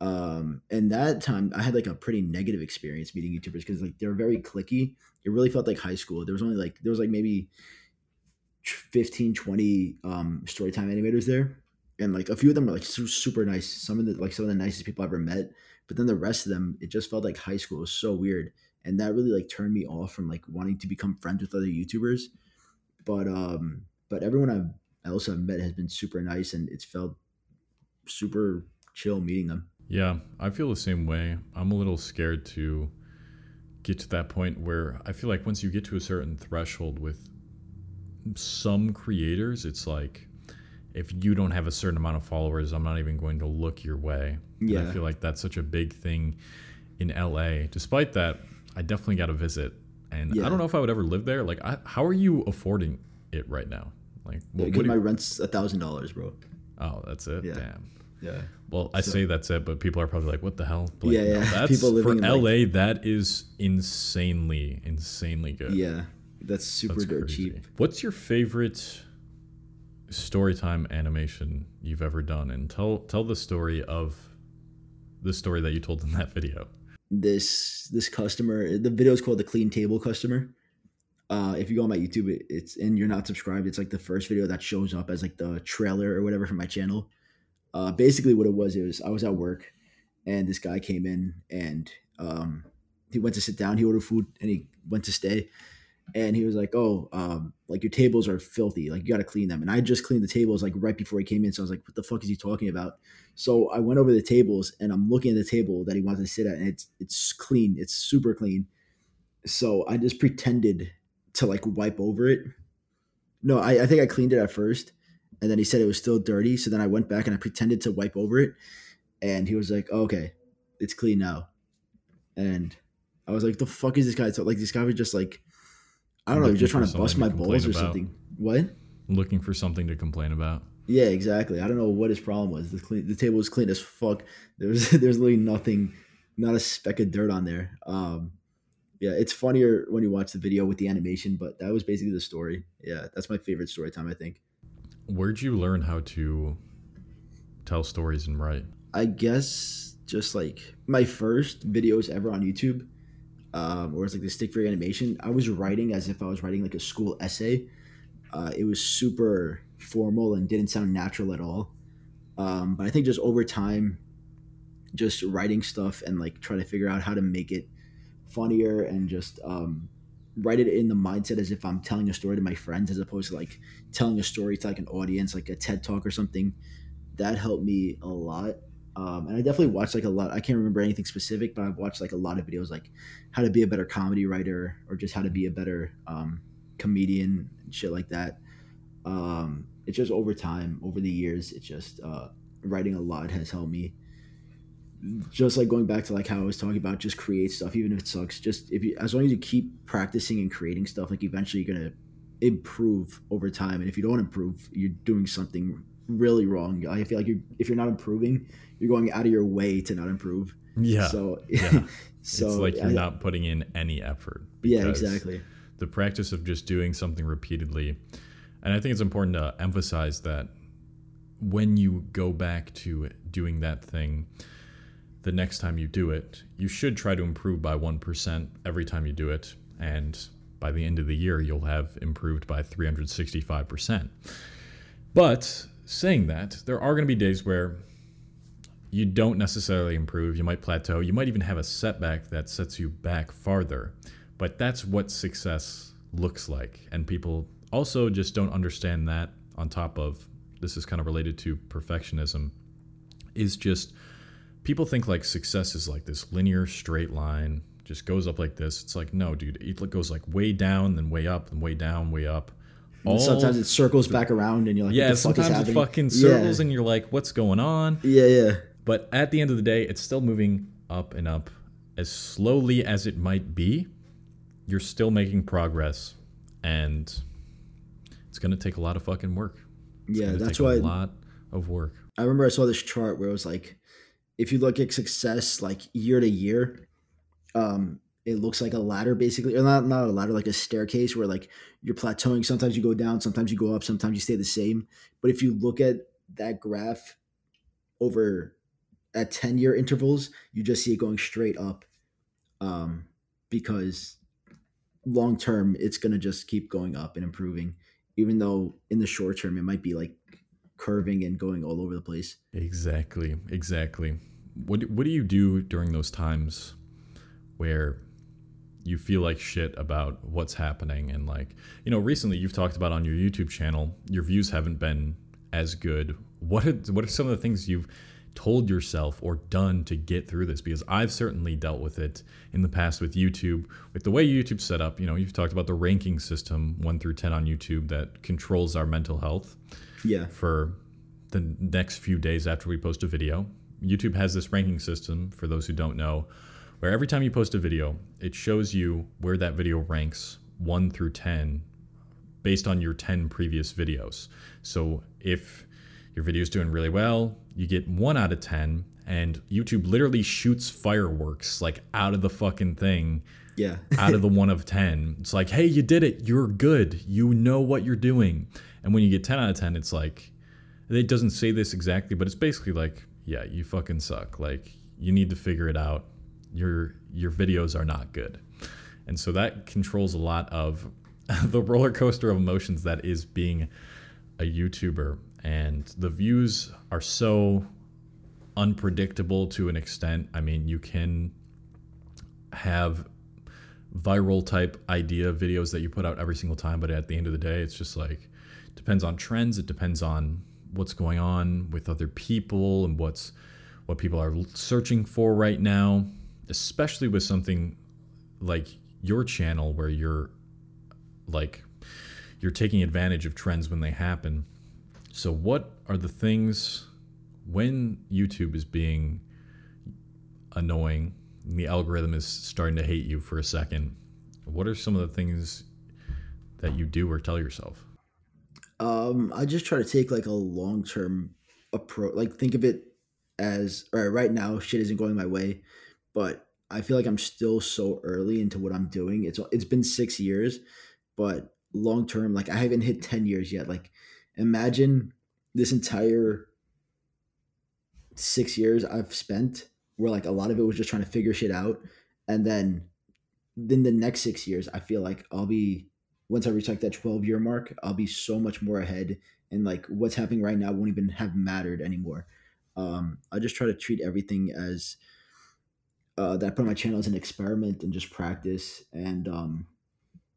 Um, and that time I had like a pretty negative experience meeting YouTubers because like they're very clicky. It really felt like high school. There was only like there was like maybe 15, 20 um, storytime animators there, and like a few of them are like su- super nice. Some of the like some of the nicest people I ever met. But then the rest of them, it just felt like high school. It was so weird, and that really like turned me off from like wanting to become friends with other YouTubers. But um, but everyone I've else I've met has been super nice, and it's felt super chill meeting them. Yeah, I feel the same way. I'm a little scared to get to that point where I feel like once you get to a certain threshold with some creators, it's like if you don't have a certain amount of followers, I'm not even going to look your way. Yeah. And I feel like that's such a big thing in LA. Despite that, I definitely got to visit. And yeah. I don't know if I would ever live there. Like, I, how are you affording it right now? Like, what, what my you... rent's a thousand dollars, bro. Oh, that's it. Yeah. Damn. Yeah. Well, I so, say that's it, but people are probably like, "What the hell?" Like, yeah, yeah. No, <laughs> that's, people living for LA. Like, that is insanely, insanely good. Yeah, that's super that's cheap. What's your favorite storytime animation you've ever done? And tell tell the story of the story that you told in that <laughs> video. This this customer, the video is called the clean table customer. Uh, if you go on my YouTube, it, it's and you're not subscribed, it's like the first video that shows up as like the trailer or whatever for my channel. Uh, basically, what it was, it was I was at work, and this guy came in and um, he went to sit down. He ordered food and he went to stay, and he was like, "Oh, um, like your tables are filthy. Like you got to clean them." And I just cleaned the tables like right before he came in, so I was like, "What the fuck is he talking about?" So I went over the tables and I'm looking at the table that he wanted to sit at, and it's it's clean. It's super clean. So I just pretended to like wipe over it. No, I, I think I cleaned it at first, and then he said it was still dirty. So then I went back and I pretended to wipe over it, and he was like, oh, "Okay, it's clean now." And I was like, "The fuck is this guy?" So like this guy was just like I don't know. You're just trying to bust my balls or about. something. What? Looking for something to complain about. Yeah, exactly. I don't know what his problem was. The clean, the table was clean as fuck. There was <laughs> there's literally nothing, not a speck of dirt on there. Um, yeah, it's funnier when you watch the video with the animation, but that was basically the story. Yeah, that's my favorite story time. I think. Where'd you learn how to tell stories and write? I guess just like my first videos ever on YouTube um, or it's like the stick figure animation. I was writing as if I was writing like a school essay. Uh, it was super formal and didn't sound natural at all. Um, but I think just over time, just writing stuff and like trying to figure out how to make it funnier and just um, write it in the mindset as if I'm telling a story to my friends as opposed to like telling a story to like an audience, like a TED talk or something. That helped me a lot. Um, and I definitely watched like a lot. I can't remember anything specific, but I've watched like a lot of videos, like how to be a better comedy writer or just how to be a better um, comedian and shit like that. Um, it's just over time, over the years, it's just uh, writing a lot has helped me. Just like going back to like how I was talking about, just create stuff, even if it sucks. Just if you, as long as you keep practicing and creating stuff, like eventually you're gonna improve over time. And if you don't improve, you're doing something really wrong. I feel like you if you're not improving, you're going out of your way to not improve. Yeah. So yeah. <laughs> so it's like you're I, not putting in any effort. Yeah, exactly. The practice of just doing something repeatedly, and I think it's important to emphasize that when you go back to doing that thing, the next time you do it, you should try to improve by one percent every time you do it, and by the end of the year, you'll have improved by 365 percent. But saying that, there are going to be days where you don't necessarily improve. You might plateau. You might even have a setback that sets you back farther. But that's what success looks like. And people also just don't understand that, on top of this is kind of related to perfectionism, is just people think like success is like this linear straight line, just goes up like this. It's like, no, dude, it goes like way down, then way up, then way down, way up. All sometimes it circles back around and you're like, yeah, sometimes it fucking circles yeah. and you're like, what's going on? Yeah, yeah. But at the end of the day, it's still moving up and up as slowly as it might be. You're still making progress, and it's gonna take a lot of fucking work. It's yeah, that's why a lot of work. I remember I saw this chart where it was like, if you look at success like year to year, um, it looks like a ladder basically or not not a ladder like a staircase where like you're plateauing. Sometimes you go down sometimes you go up sometimes you stay the same. But if you look at that graph over at 10 year intervals you just see it going straight up um, because long term it's going to just keep going up and improving even though in the short term it might be like curving and going all over the place. Exactly, exactly. What what do you do during those times where you feel like shit about what's happening. And like, you know, recently you've talked about on your YouTube channel, your views haven't been as good. What are, what are some of the things you've told yourself or done to get through this? Because I've certainly dealt with it in the past with YouTube. With the way YouTube's set up, you know, you've talked about the ranking system 1 through 10 on YouTube that controls our mental health yeah. for the next few days after we post a video. YouTube has this ranking system, for those who don't know, where every time you post a video, it shows you where that video ranks 1 through 10 based on your 10 previous videos. So if your video is doing really well, you get 1 out of 10, and YouTube literally shoots fireworks like out of the fucking thing yeah <laughs> out of the one of 10. It's like, hey, you did it. You're good. You know what you're doing. And when you get 10 out of 10, it's like, it doesn't say this exactly, but it's basically like, yeah, you fucking suck. Like, you need to figure it out. Your your videos are not good. And so that controls a lot of <laughs> the roller coaster of emotions that is being a YouTuber. And the views are so unpredictable to an extent. I mean, you can have viral type idea videos that you put out every single time, but at the end of the day, it's just like depends on trends. It depends on what's going on with other people and what's what people are searching for right now, especially with something like your channel where you're like you're taking advantage of trends when they happen. So what are the things when YouTube is being annoying and the algorithm is starting to hate you for a second? What are some of the things that you do or tell yourself? Um, I just try to take like a long term approach. Like think of it as all right. Right now, shit isn't going my way, but I feel like I'm still so early into what I'm doing. It's it's been six years, but long term, like I haven't hit ten years yet. Like imagine this entire six years I've spent where like a lot of it was just trying to figure shit out, and then then the next six years, I feel like I'll be once I reach like that 12 year mark, I'll be so much more ahead and like what's happening right now won't even have mattered anymore. Um, I just try to treat everything as uh, that I put on my channel as an experiment and just practice. And um,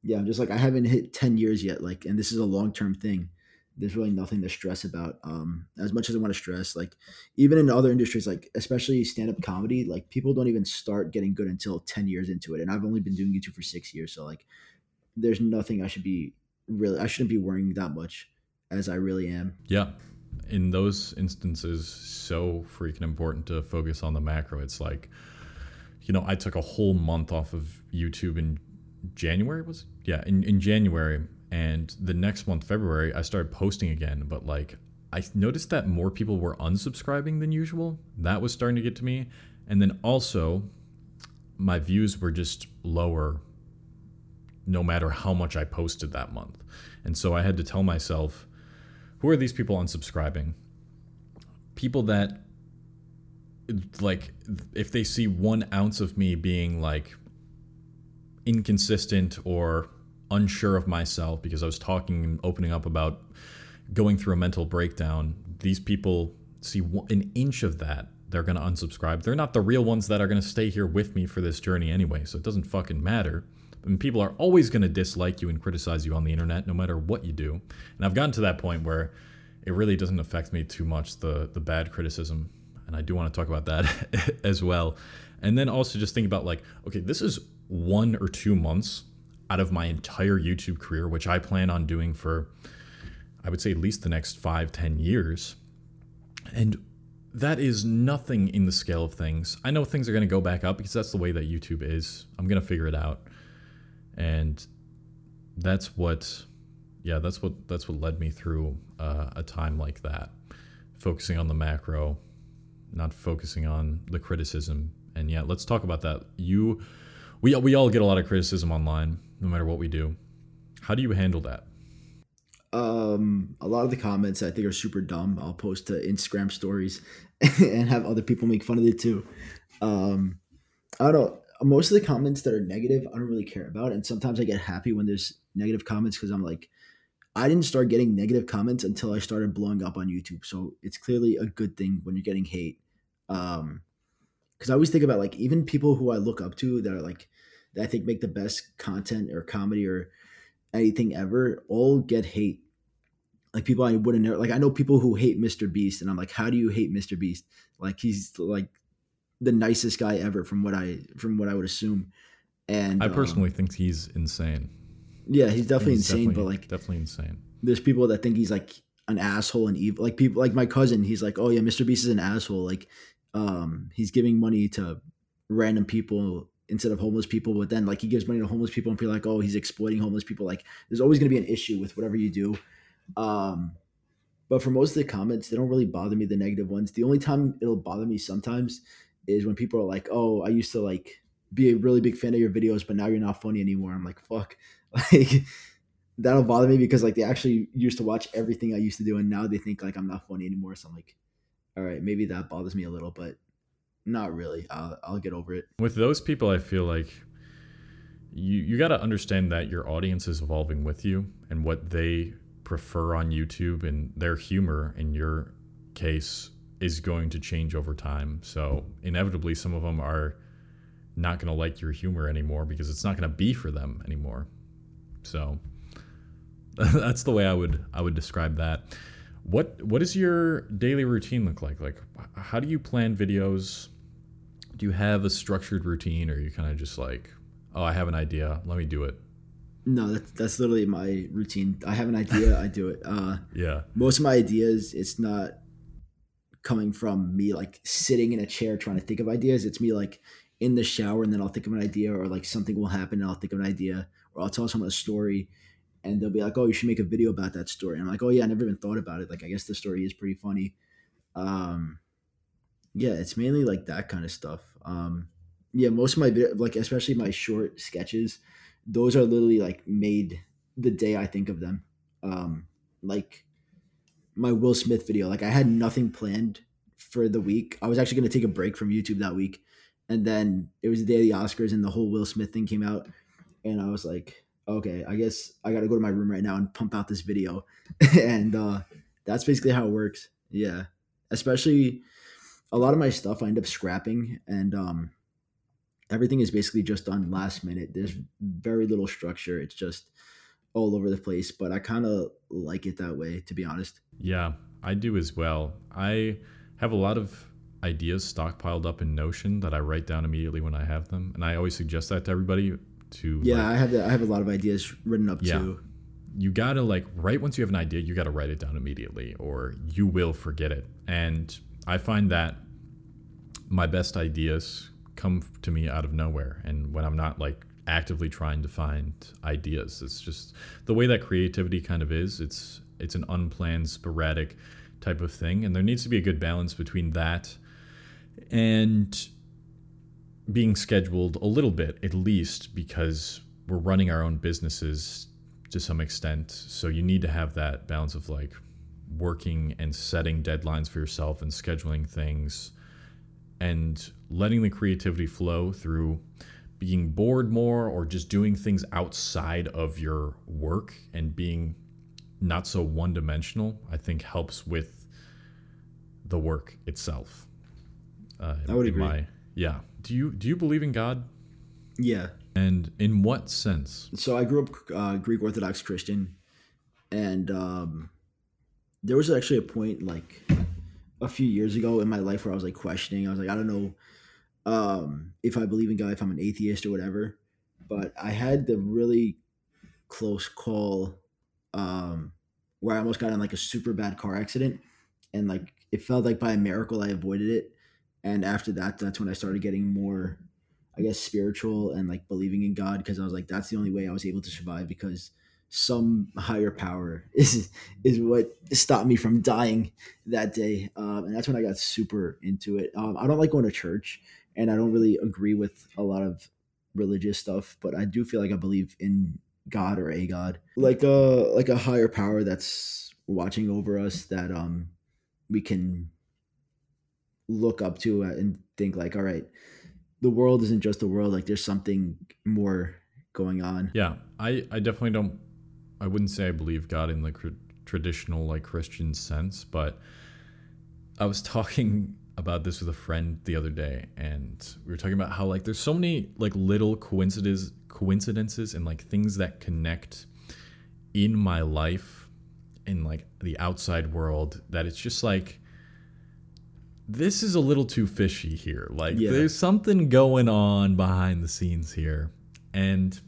yeah, I'm just like, I haven't hit 10 years yet. Like, and this is a long term thing. There's really nothing to stress about. Um, as much as I want to stress, like even in other industries, like especially stand up comedy, like people don't even start getting good until 10 years into it. And I've only been doing YouTube for six years. So like, there's nothing I should be really I shouldn't be worrying that much as I really am. Yeah. In those instances, so freaking important to focus on the macro. It's like, you know, I took a whole month off of YouTube in January, was it? Yeah, in, in January. And the next month, February, I started posting again. But like, I noticed that more people were unsubscribing than usual. That was starting to get to me. And then also, my views were just lower no matter how much I posted that month. And so I had to tell myself, who are these people unsubscribing? People that, like, if they see one ounce of me being like inconsistent or unsure of myself because I was talking and opening up about going through a mental breakdown, these people see an inch of that, they're going to unsubscribe. They're not the real ones that are going to stay here with me for this journey anyway, so it doesn't fucking matter. And people are always going to dislike you and criticize you on the internet, no matter what you do. And I've gotten to that point where it really doesn't affect me too much the the bad criticism, and I do want to talk about that <laughs> as well. And then also just think about like, okay, this is one or two months out of my entire YouTube career, which I plan on doing for, I would say, at least the next five, ten years. And that is nothing in the scale of things. I know things are going to go back up because that's the way that YouTube is. I'm going to figure it out and that's what yeah that's what that's what led me through uh, a time like that focusing on the macro not focusing on the criticism and yeah let's talk about that you we we all get a lot of criticism online, no matter what we do. How do you handle that? Um, a lot of the comments I think are super dumb. I'll post to Instagram stories <laughs> and have other people make fun of it too. Um, I don't know. Most of the comments that are negative, I don't really care about, and sometimes I get happy when there's negative comments because I'm like, I didn't start getting negative comments until I started blowing up on YouTube. So it's clearly a good thing when you're getting hate. Um, because I always think about like even people who I look up to that are like that I think make the best content or comedy or anything ever all get hate. Like people I wouldn't know. Like I know people who hate Mr. Beast, and I'm like, how do you hate Mr. Beast? Like he's like the nicest guy ever, from what I from what I would assume. And I personally um, think he's insane. Yeah, he's definitely he's insane, definitely, but like definitely insane. There's people that think he's like an asshole and evil. Like people like my cousin, he's like, "Oh yeah, Mr. Beast is an asshole." Like um he's giving money to random people instead of homeless people, but then like he gives money to homeless people and people like, "Oh, he's exploiting homeless people." Like there's always going to be an issue with whatever you do. Um but for most of the comments, they don't really bother me the negative ones. The only time it'll bother me sometimes is when people are like, "Oh, I used to like be a really big fan of your videos, but now you're not funny anymore." I'm like, "Fuck." <laughs> Like that'll bother me because like they actually used to watch everything I used to do, and now they think like I'm not funny anymore. So I'm like, all right, maybe that bothers me a little, but not really. I'll I'll get over it. With those people, I feel like you you got to understand that your audience is evolving with you and what they prefer on YouTube and their humor in your case is going to change over time. So inevitably, some of them are not going to like your humor anymore because it's not going to be for them anymore. So <laughs> that's the way I would I would describe that. What what does your daily routine look like? Like how do you plan videos? Do you have a structured routine or are you kind of just like, "Oh, I have an idea, let me do it." No, that's that's literally my routine. I have an idea, I do it. Uh yeah. Most of my ideas it's not coming from me like sitting in a chair trying to think of ideas. It's me like in the shower and then I'll think of an idea or like something will happen and I'll think of an idea or I'll tell someone a story and they'll be like, "Oh, you should make a video about that story." And I'm like, "Oh yeah, I never even thought about it. Like, I guess the story is pretty funny." Um, yeah, it's mainly like that kind of stuff. Um, yeah, most of my like, especially my short sketches, those are literally like made the day I think of them. Um, like my Will Smith video, like I had nothing planned for the week. I was actually going to take a break from YouTube that week, and then it was the day of the Oscars, and the whole Will Smith thing came out, and I was like, okay, I guess I got to go to my room right now and pump out this video. <laughs> and uh, that's basically how it works. Yeah. Especially a lot of my stuff I end up scrapping and um, everything is basically just done last minute. There's very little structure. It's just all over the place, but I kind of like it that way, to be honest. Yeah, I do as well. I have a lot of ideas stockpiled up in Notion that I write down immediately when I have them. And I always suggest that to everybody to yeah like, i have the, i have a lot of ideas written up yeah. too. You gotta like right once you have an idea you gotta write it down immediately or you will forget it. And i find that my best ideas come to me out of nowhere. And when i'm not like actively trying to find ideas it's just the way that creativity kind of is it's it's an unplanned sporadic type of thing. And there needs to be a good balance between that and being scheduled a little bit at least because we're running our own businesses to some extent. So you need to have that balance of like working and setting deadlines for yourself and scheduling things and letting the creativity flow through being bored more or just doing things outside of your work and being not so one dimensional, I think helps with the work itself. Uh, I would agree. My, yeah. Do you do you believe in God? Yeah. And in what sense? So I grew up uh, Greek Orthodox Christian, and um, there was actually a point like a few years ago in my life where I was like questioning. I was like, I don't know um, if I believe in God, if I'm an atheist or whatever. But I had the really close call um, where I almost got in like a super bad car accident, and like it felt like by a miracle I avoided it and after that that's when i started getting more i guess spiritual and like believing in god because i was like that's the only way i was able to survive because some higher power <laughs> is is what stopped me from dying that day. Um, and that's when i got super into it. Um, i don't like going to church and i don't really agree with a lot of religious stuff, but I do feel like I believe in God or a God, like a like a higher power that's watching over us that um we can look up to uh, and think like, all right, the world isn't just the world. Like there's something more going on. Yeah, I I definitely don't. I wouldn't say I believe God in the traditional like Christian sense, but I was <laughs> talking about this with a friend the other day and we were talking about how like there's so many like little coincidences coincidences and like things that connect in my life in like the outside world that it's just like this is a little too fishy here like yeah. there's something going on behind the scenes here and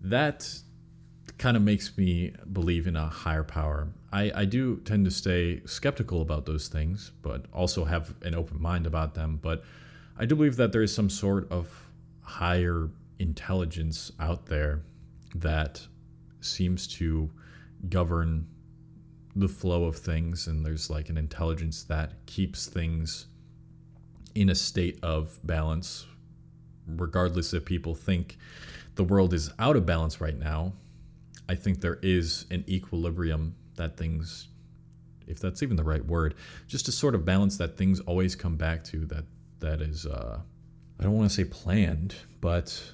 that kind of makes me believe in a higher power. I, I do tend to stay skeptical about those things, but also have an open mind about them. But I do believe that there is some sort of higher intelligence out there that seems to govern the flow of things, and there's like an intelligence that keeps things in a state of balance, regardless if people think the world is out of balance right now I think there is an equilibrium that things, if that's even the right word, just to sort of balance that things always come back to that that is uh, I don't want to say planned, but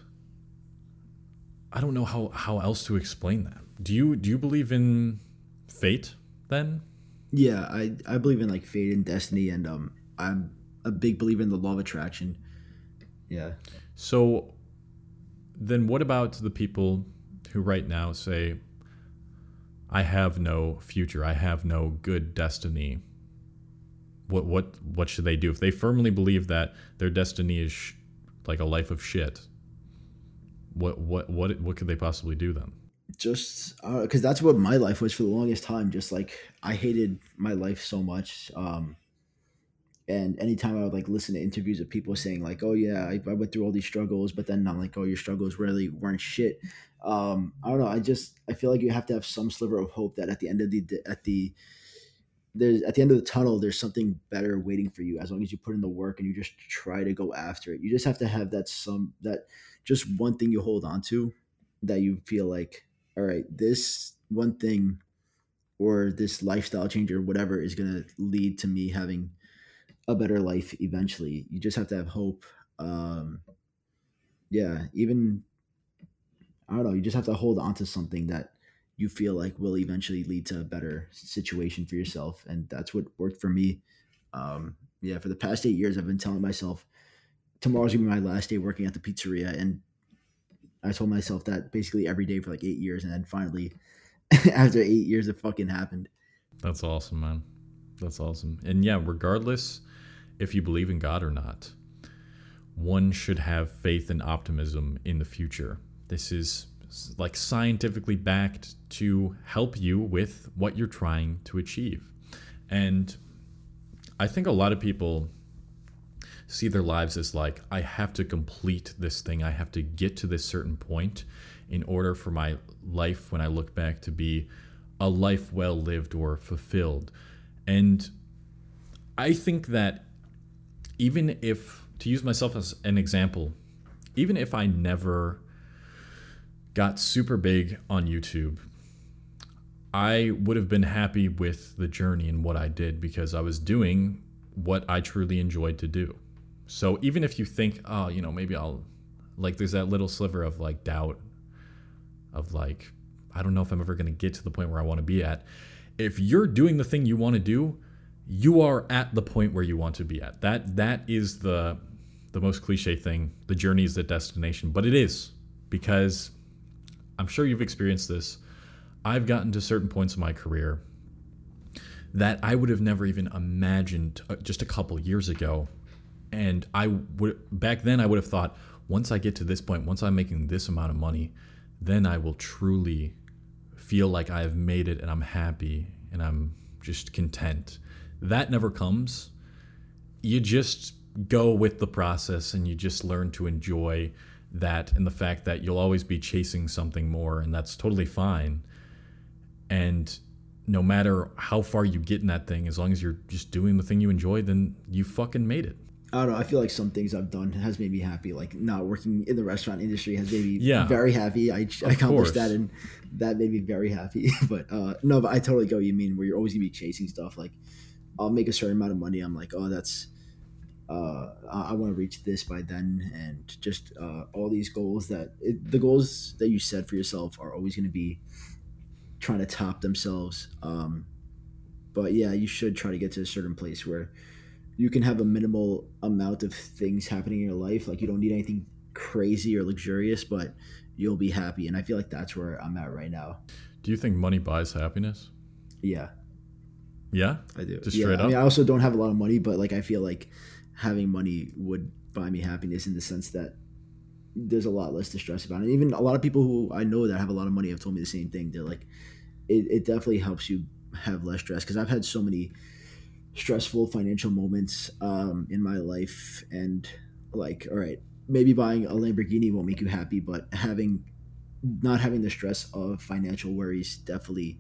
I don't know how, how else to explain that. Do you do you believe in fate then? Yeah, I, I believe in like fate and destiny and um I'm a big believer in the law of attraction. Yeah. So then what about the people who right now say, I have no future, I have no good destiny. What what what should they do if they firmly believe that their destiny is sh- like a life of shit? What what what what could they possibly do then? Just because uh, that's what my life was for the longest time. Just like I hated my life so much. Um, and anytime I would like listen to interviews of people saying like, "Oh yeah, I, I went through all these struggles," but then I'm like, "Oh, your struggles really weren't shit." Um, I don't know. I just I feel like you have to have some sliver of hope that at the end of the at the there's at the end of the tunnel there's something better waiting for you as long as you put in the work and you just try to go after it. You just have to have that some that just one thing you hold on to that you feel like, all right, this one thing or this lifestyle change or whatever is going to lead to me having a better life eventually. You just have to have hope. Um, yeah, even I don't know. You just have to hold on to something that you feel like will eventually lead to a better situation for yourself, and that's what worked for me. Um, yeah, for the past eight years, I've been telling myself tomorrow's gonna be my last day working at the pizzeria, and I told myself that basically every day for like eight years, and then finally, <laughs> after eight years, it fucking happened. That's awesome, man. That's awesome. And yeah, regardless if you believe in God or not, one should have faith and optimism in the future. This is like scientifically backed to help you with what you're trying to achieve. And I think a lot of people see their lives as like, I have to complete this thing, I have to get to this certain point in order for my life, when I look back, to be a life well lived or fulfilled. And I think that even if, to use myself as an example, even if I never got super big on YouTube, I would have been happy with the journey and what I did because I was doing what I truly enjoyed to do. So even if you think, oh, you know, maybe I'll, like, there's that little sliver of like doubt of like, I don't know if I'm ever going to get to the point where I want to be at. If you're doing the thing you want to do, you are at the point where you want to be at. That that is the the most cliche thing. The journey is the destination, but it is because I'm sure you've experienced this. I've gotten to certain points in my career that I would have never even imagined uh, just a couple years ago. And I would back then I would have thought once I get to this point, once I'm making this amount of money, then I will truly feel like I have made it and I'm happy and I'm just content. That never comes. You just go with the process and you just learn to enjoy that and the fact that you'll always be chasing something more and that's totally fine and no matter how far you get in that thing as long as you're just doing the thing you enjoy then you fucking made it I don't know. I feel like some things I've done has made me happy. Like not working in the restaurant industry has made me Yeah. very happy. I, I course. accomplished that, and that made me very happy. <laughs> but uh, no, but I totally get what you mean. Where you're always gonna be chasing stuff. Like I'll make a certain amount of money. I'm like, oh, that's uh, I, I want to reach this by then, and just uh, all these goals that it, the goals that you set for yourself are always gonna be trying to top themselves. Um, but yeah, you should try to get to a certain place where you can have a minimal amount of things happening in your life. Like you don't need anything crazy or luxurious, but you'll be happy. And I feel like that's where I'm at right now. Do you think money buys happiness? Yeah, Yeah. I do. Just yeah, straight I mean, up? I also don't have a lot of money, but like I feel like having money would buy me happiness in the sense that there's a lot less to stress about. And even a lot of people who I know that have a lot of money have told me the same thing. They're like, it, it definitely helps you have less stress because I've had so many stressful financial moments um, in my life and like all right maybe buying a lamborghini won't make you happy but having not having the stress of financial worries definitely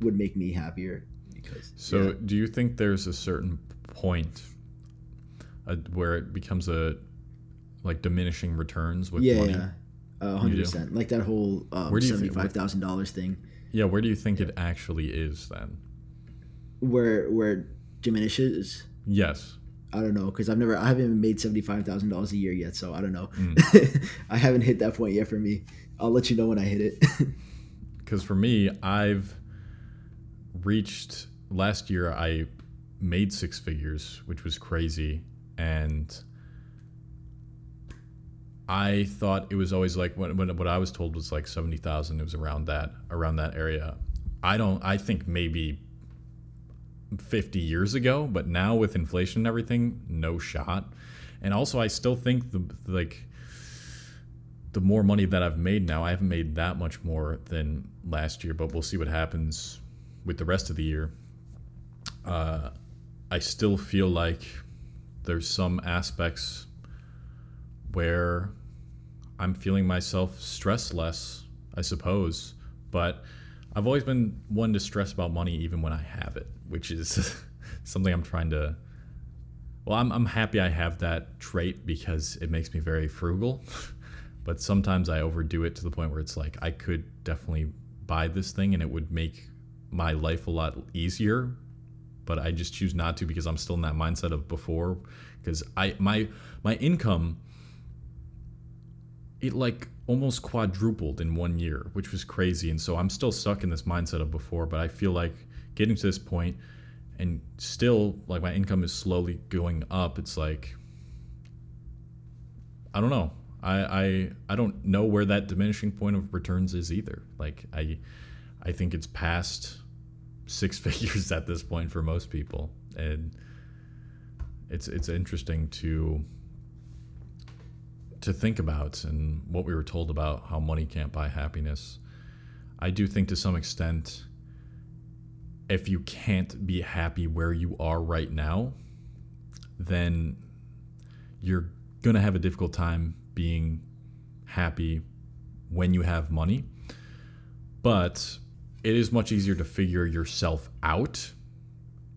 would make me happier because So, yeah. do you think there's a certain point uh, where it becomes a like diminishing returns with yeah, money? yeah. Uh, 100% like that whole um, Where do you think- $75000 thing Yeah, where do you think it actually is then? where where diminishes Yes. I don't know because I've never I haven't made seventy five thousand dollars a year yet, so I don't know. Mm. <laughs> I haven't hit that point yet for me. I'll let you know when I hit it. <laughs> Because for me, I've reached last year, I made six figures, which was crazy. And I thought it was always like when, when what I was told was like 70,000. It was around that, around that area. I don't, I think maybe 50 years ago, but now with inflation and everything, no shot. And also, I still think the like the more money that I've made now, I haven't made that much more than last year, but we'll see what happens with the rest of the year. Uh, I still feel like there's some aspects where I'm feeling myself stress less, I suppose, but I've always been one to stress about money even when I have it, which is <laughs> something I'm trying to. Well, I'm, I'm happy I have that trait because it makes me very frugal. <laughs> but sometimes I overdo it to the point where it's like I could definitely buy this thing and it would make my life a lot easier. But I just choose not to because I'm still in that mindset of before. Because I my my income it like almost quadrupled in one year, which was crazy. And so I'm still stuck in this mindset of before, but I feel like getting to this point and still like my income is slowly going up. It's like I don't know. I I I don't know where that diminishing point of returns is either. Like I I think it's past six <laughs> figures at this point for most people. And it's it's interesting to to think about and what we were told about how money can't buy happiness. I do think to some extent if you can't be happy where you are right now, then you're going to have a difficult time being happy when you have money. But it is much easier to figure yourself out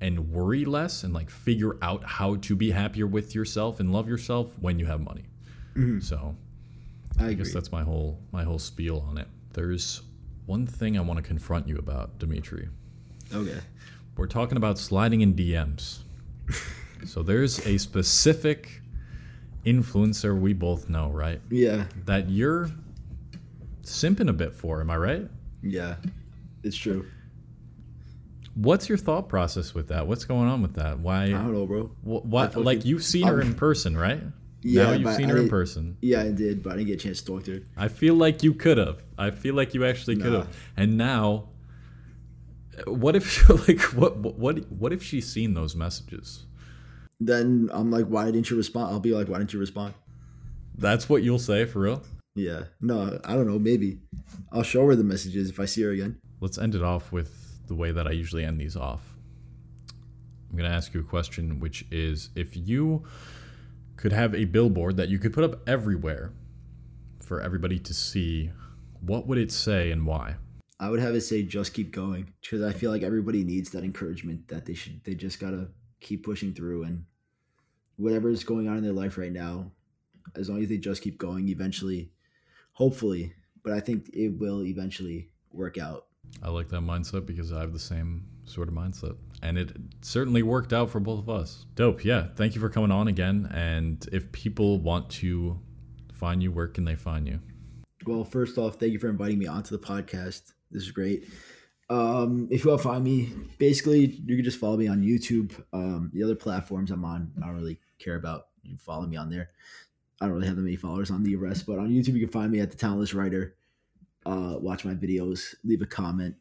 and worry less and like figure out how to be happier with yourself and love yourself when you have money. Mm-hmm. So I I guess that's my whole my whole spiel on it. There's one thing I want to confront you about, Dimitri. Okay. We're talking about sliding in DMs. <laughs> so there's a specific influencer we both know, right? Yeah. That you're simping a bit for, am I right? Yeah. It's true. What's your thought process with that? What's going on with that? Why? I don't know, bro. Wh- I what? fucking- Like you've seen her in person, right? Yeah, now you've seen I her in person. Yeah, I did, but I didn't get a chance to talk to her. I feel like you could have. I feel like you actually could Nah. have. And now, what if <laughs> like what what what if she's seen those messages? Then I'm like, why didn't you respond? I'll be like, why didn't you respond? That's what you'll say for real. Yeah. No, I don't know. Maybe I'll show her the messages if I see her again. Let's end it off with the way that I usually end these off. I'm going to ask you a question, which is if you could have a billboard that you could put up everywhere for everybody to see, what would it say and why? I would have it say, just keep going, because I feel like everybody needs that encouragement that they should. They just gotta keep pushing through and whatever is going on in their life right now, as long as they just keep going, eventually, hopefully, but I think it will eventually work out. I like that mindset because I have the same sort of mindset. And it certainly worked out for both of us. Dope. Yeah. Thank you for coming on again. And if people want to find you, where can they find you? Well, first off, thank you for inviting me onto the podcast. This is great. Um, if you want to find me, basically, you can just follow me on YouTube. Um, the other platforms I'm on, I don't really care about. You can follow me on there. I don't really have that many followers on the rest, but on YouTube, you can find me at the Talentless Writer. Uh, watch my videos, leave a comment,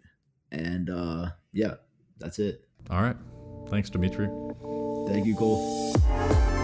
and uh, yeah, that's it. All right. Thanks, Dimitri. Thank you, Cole.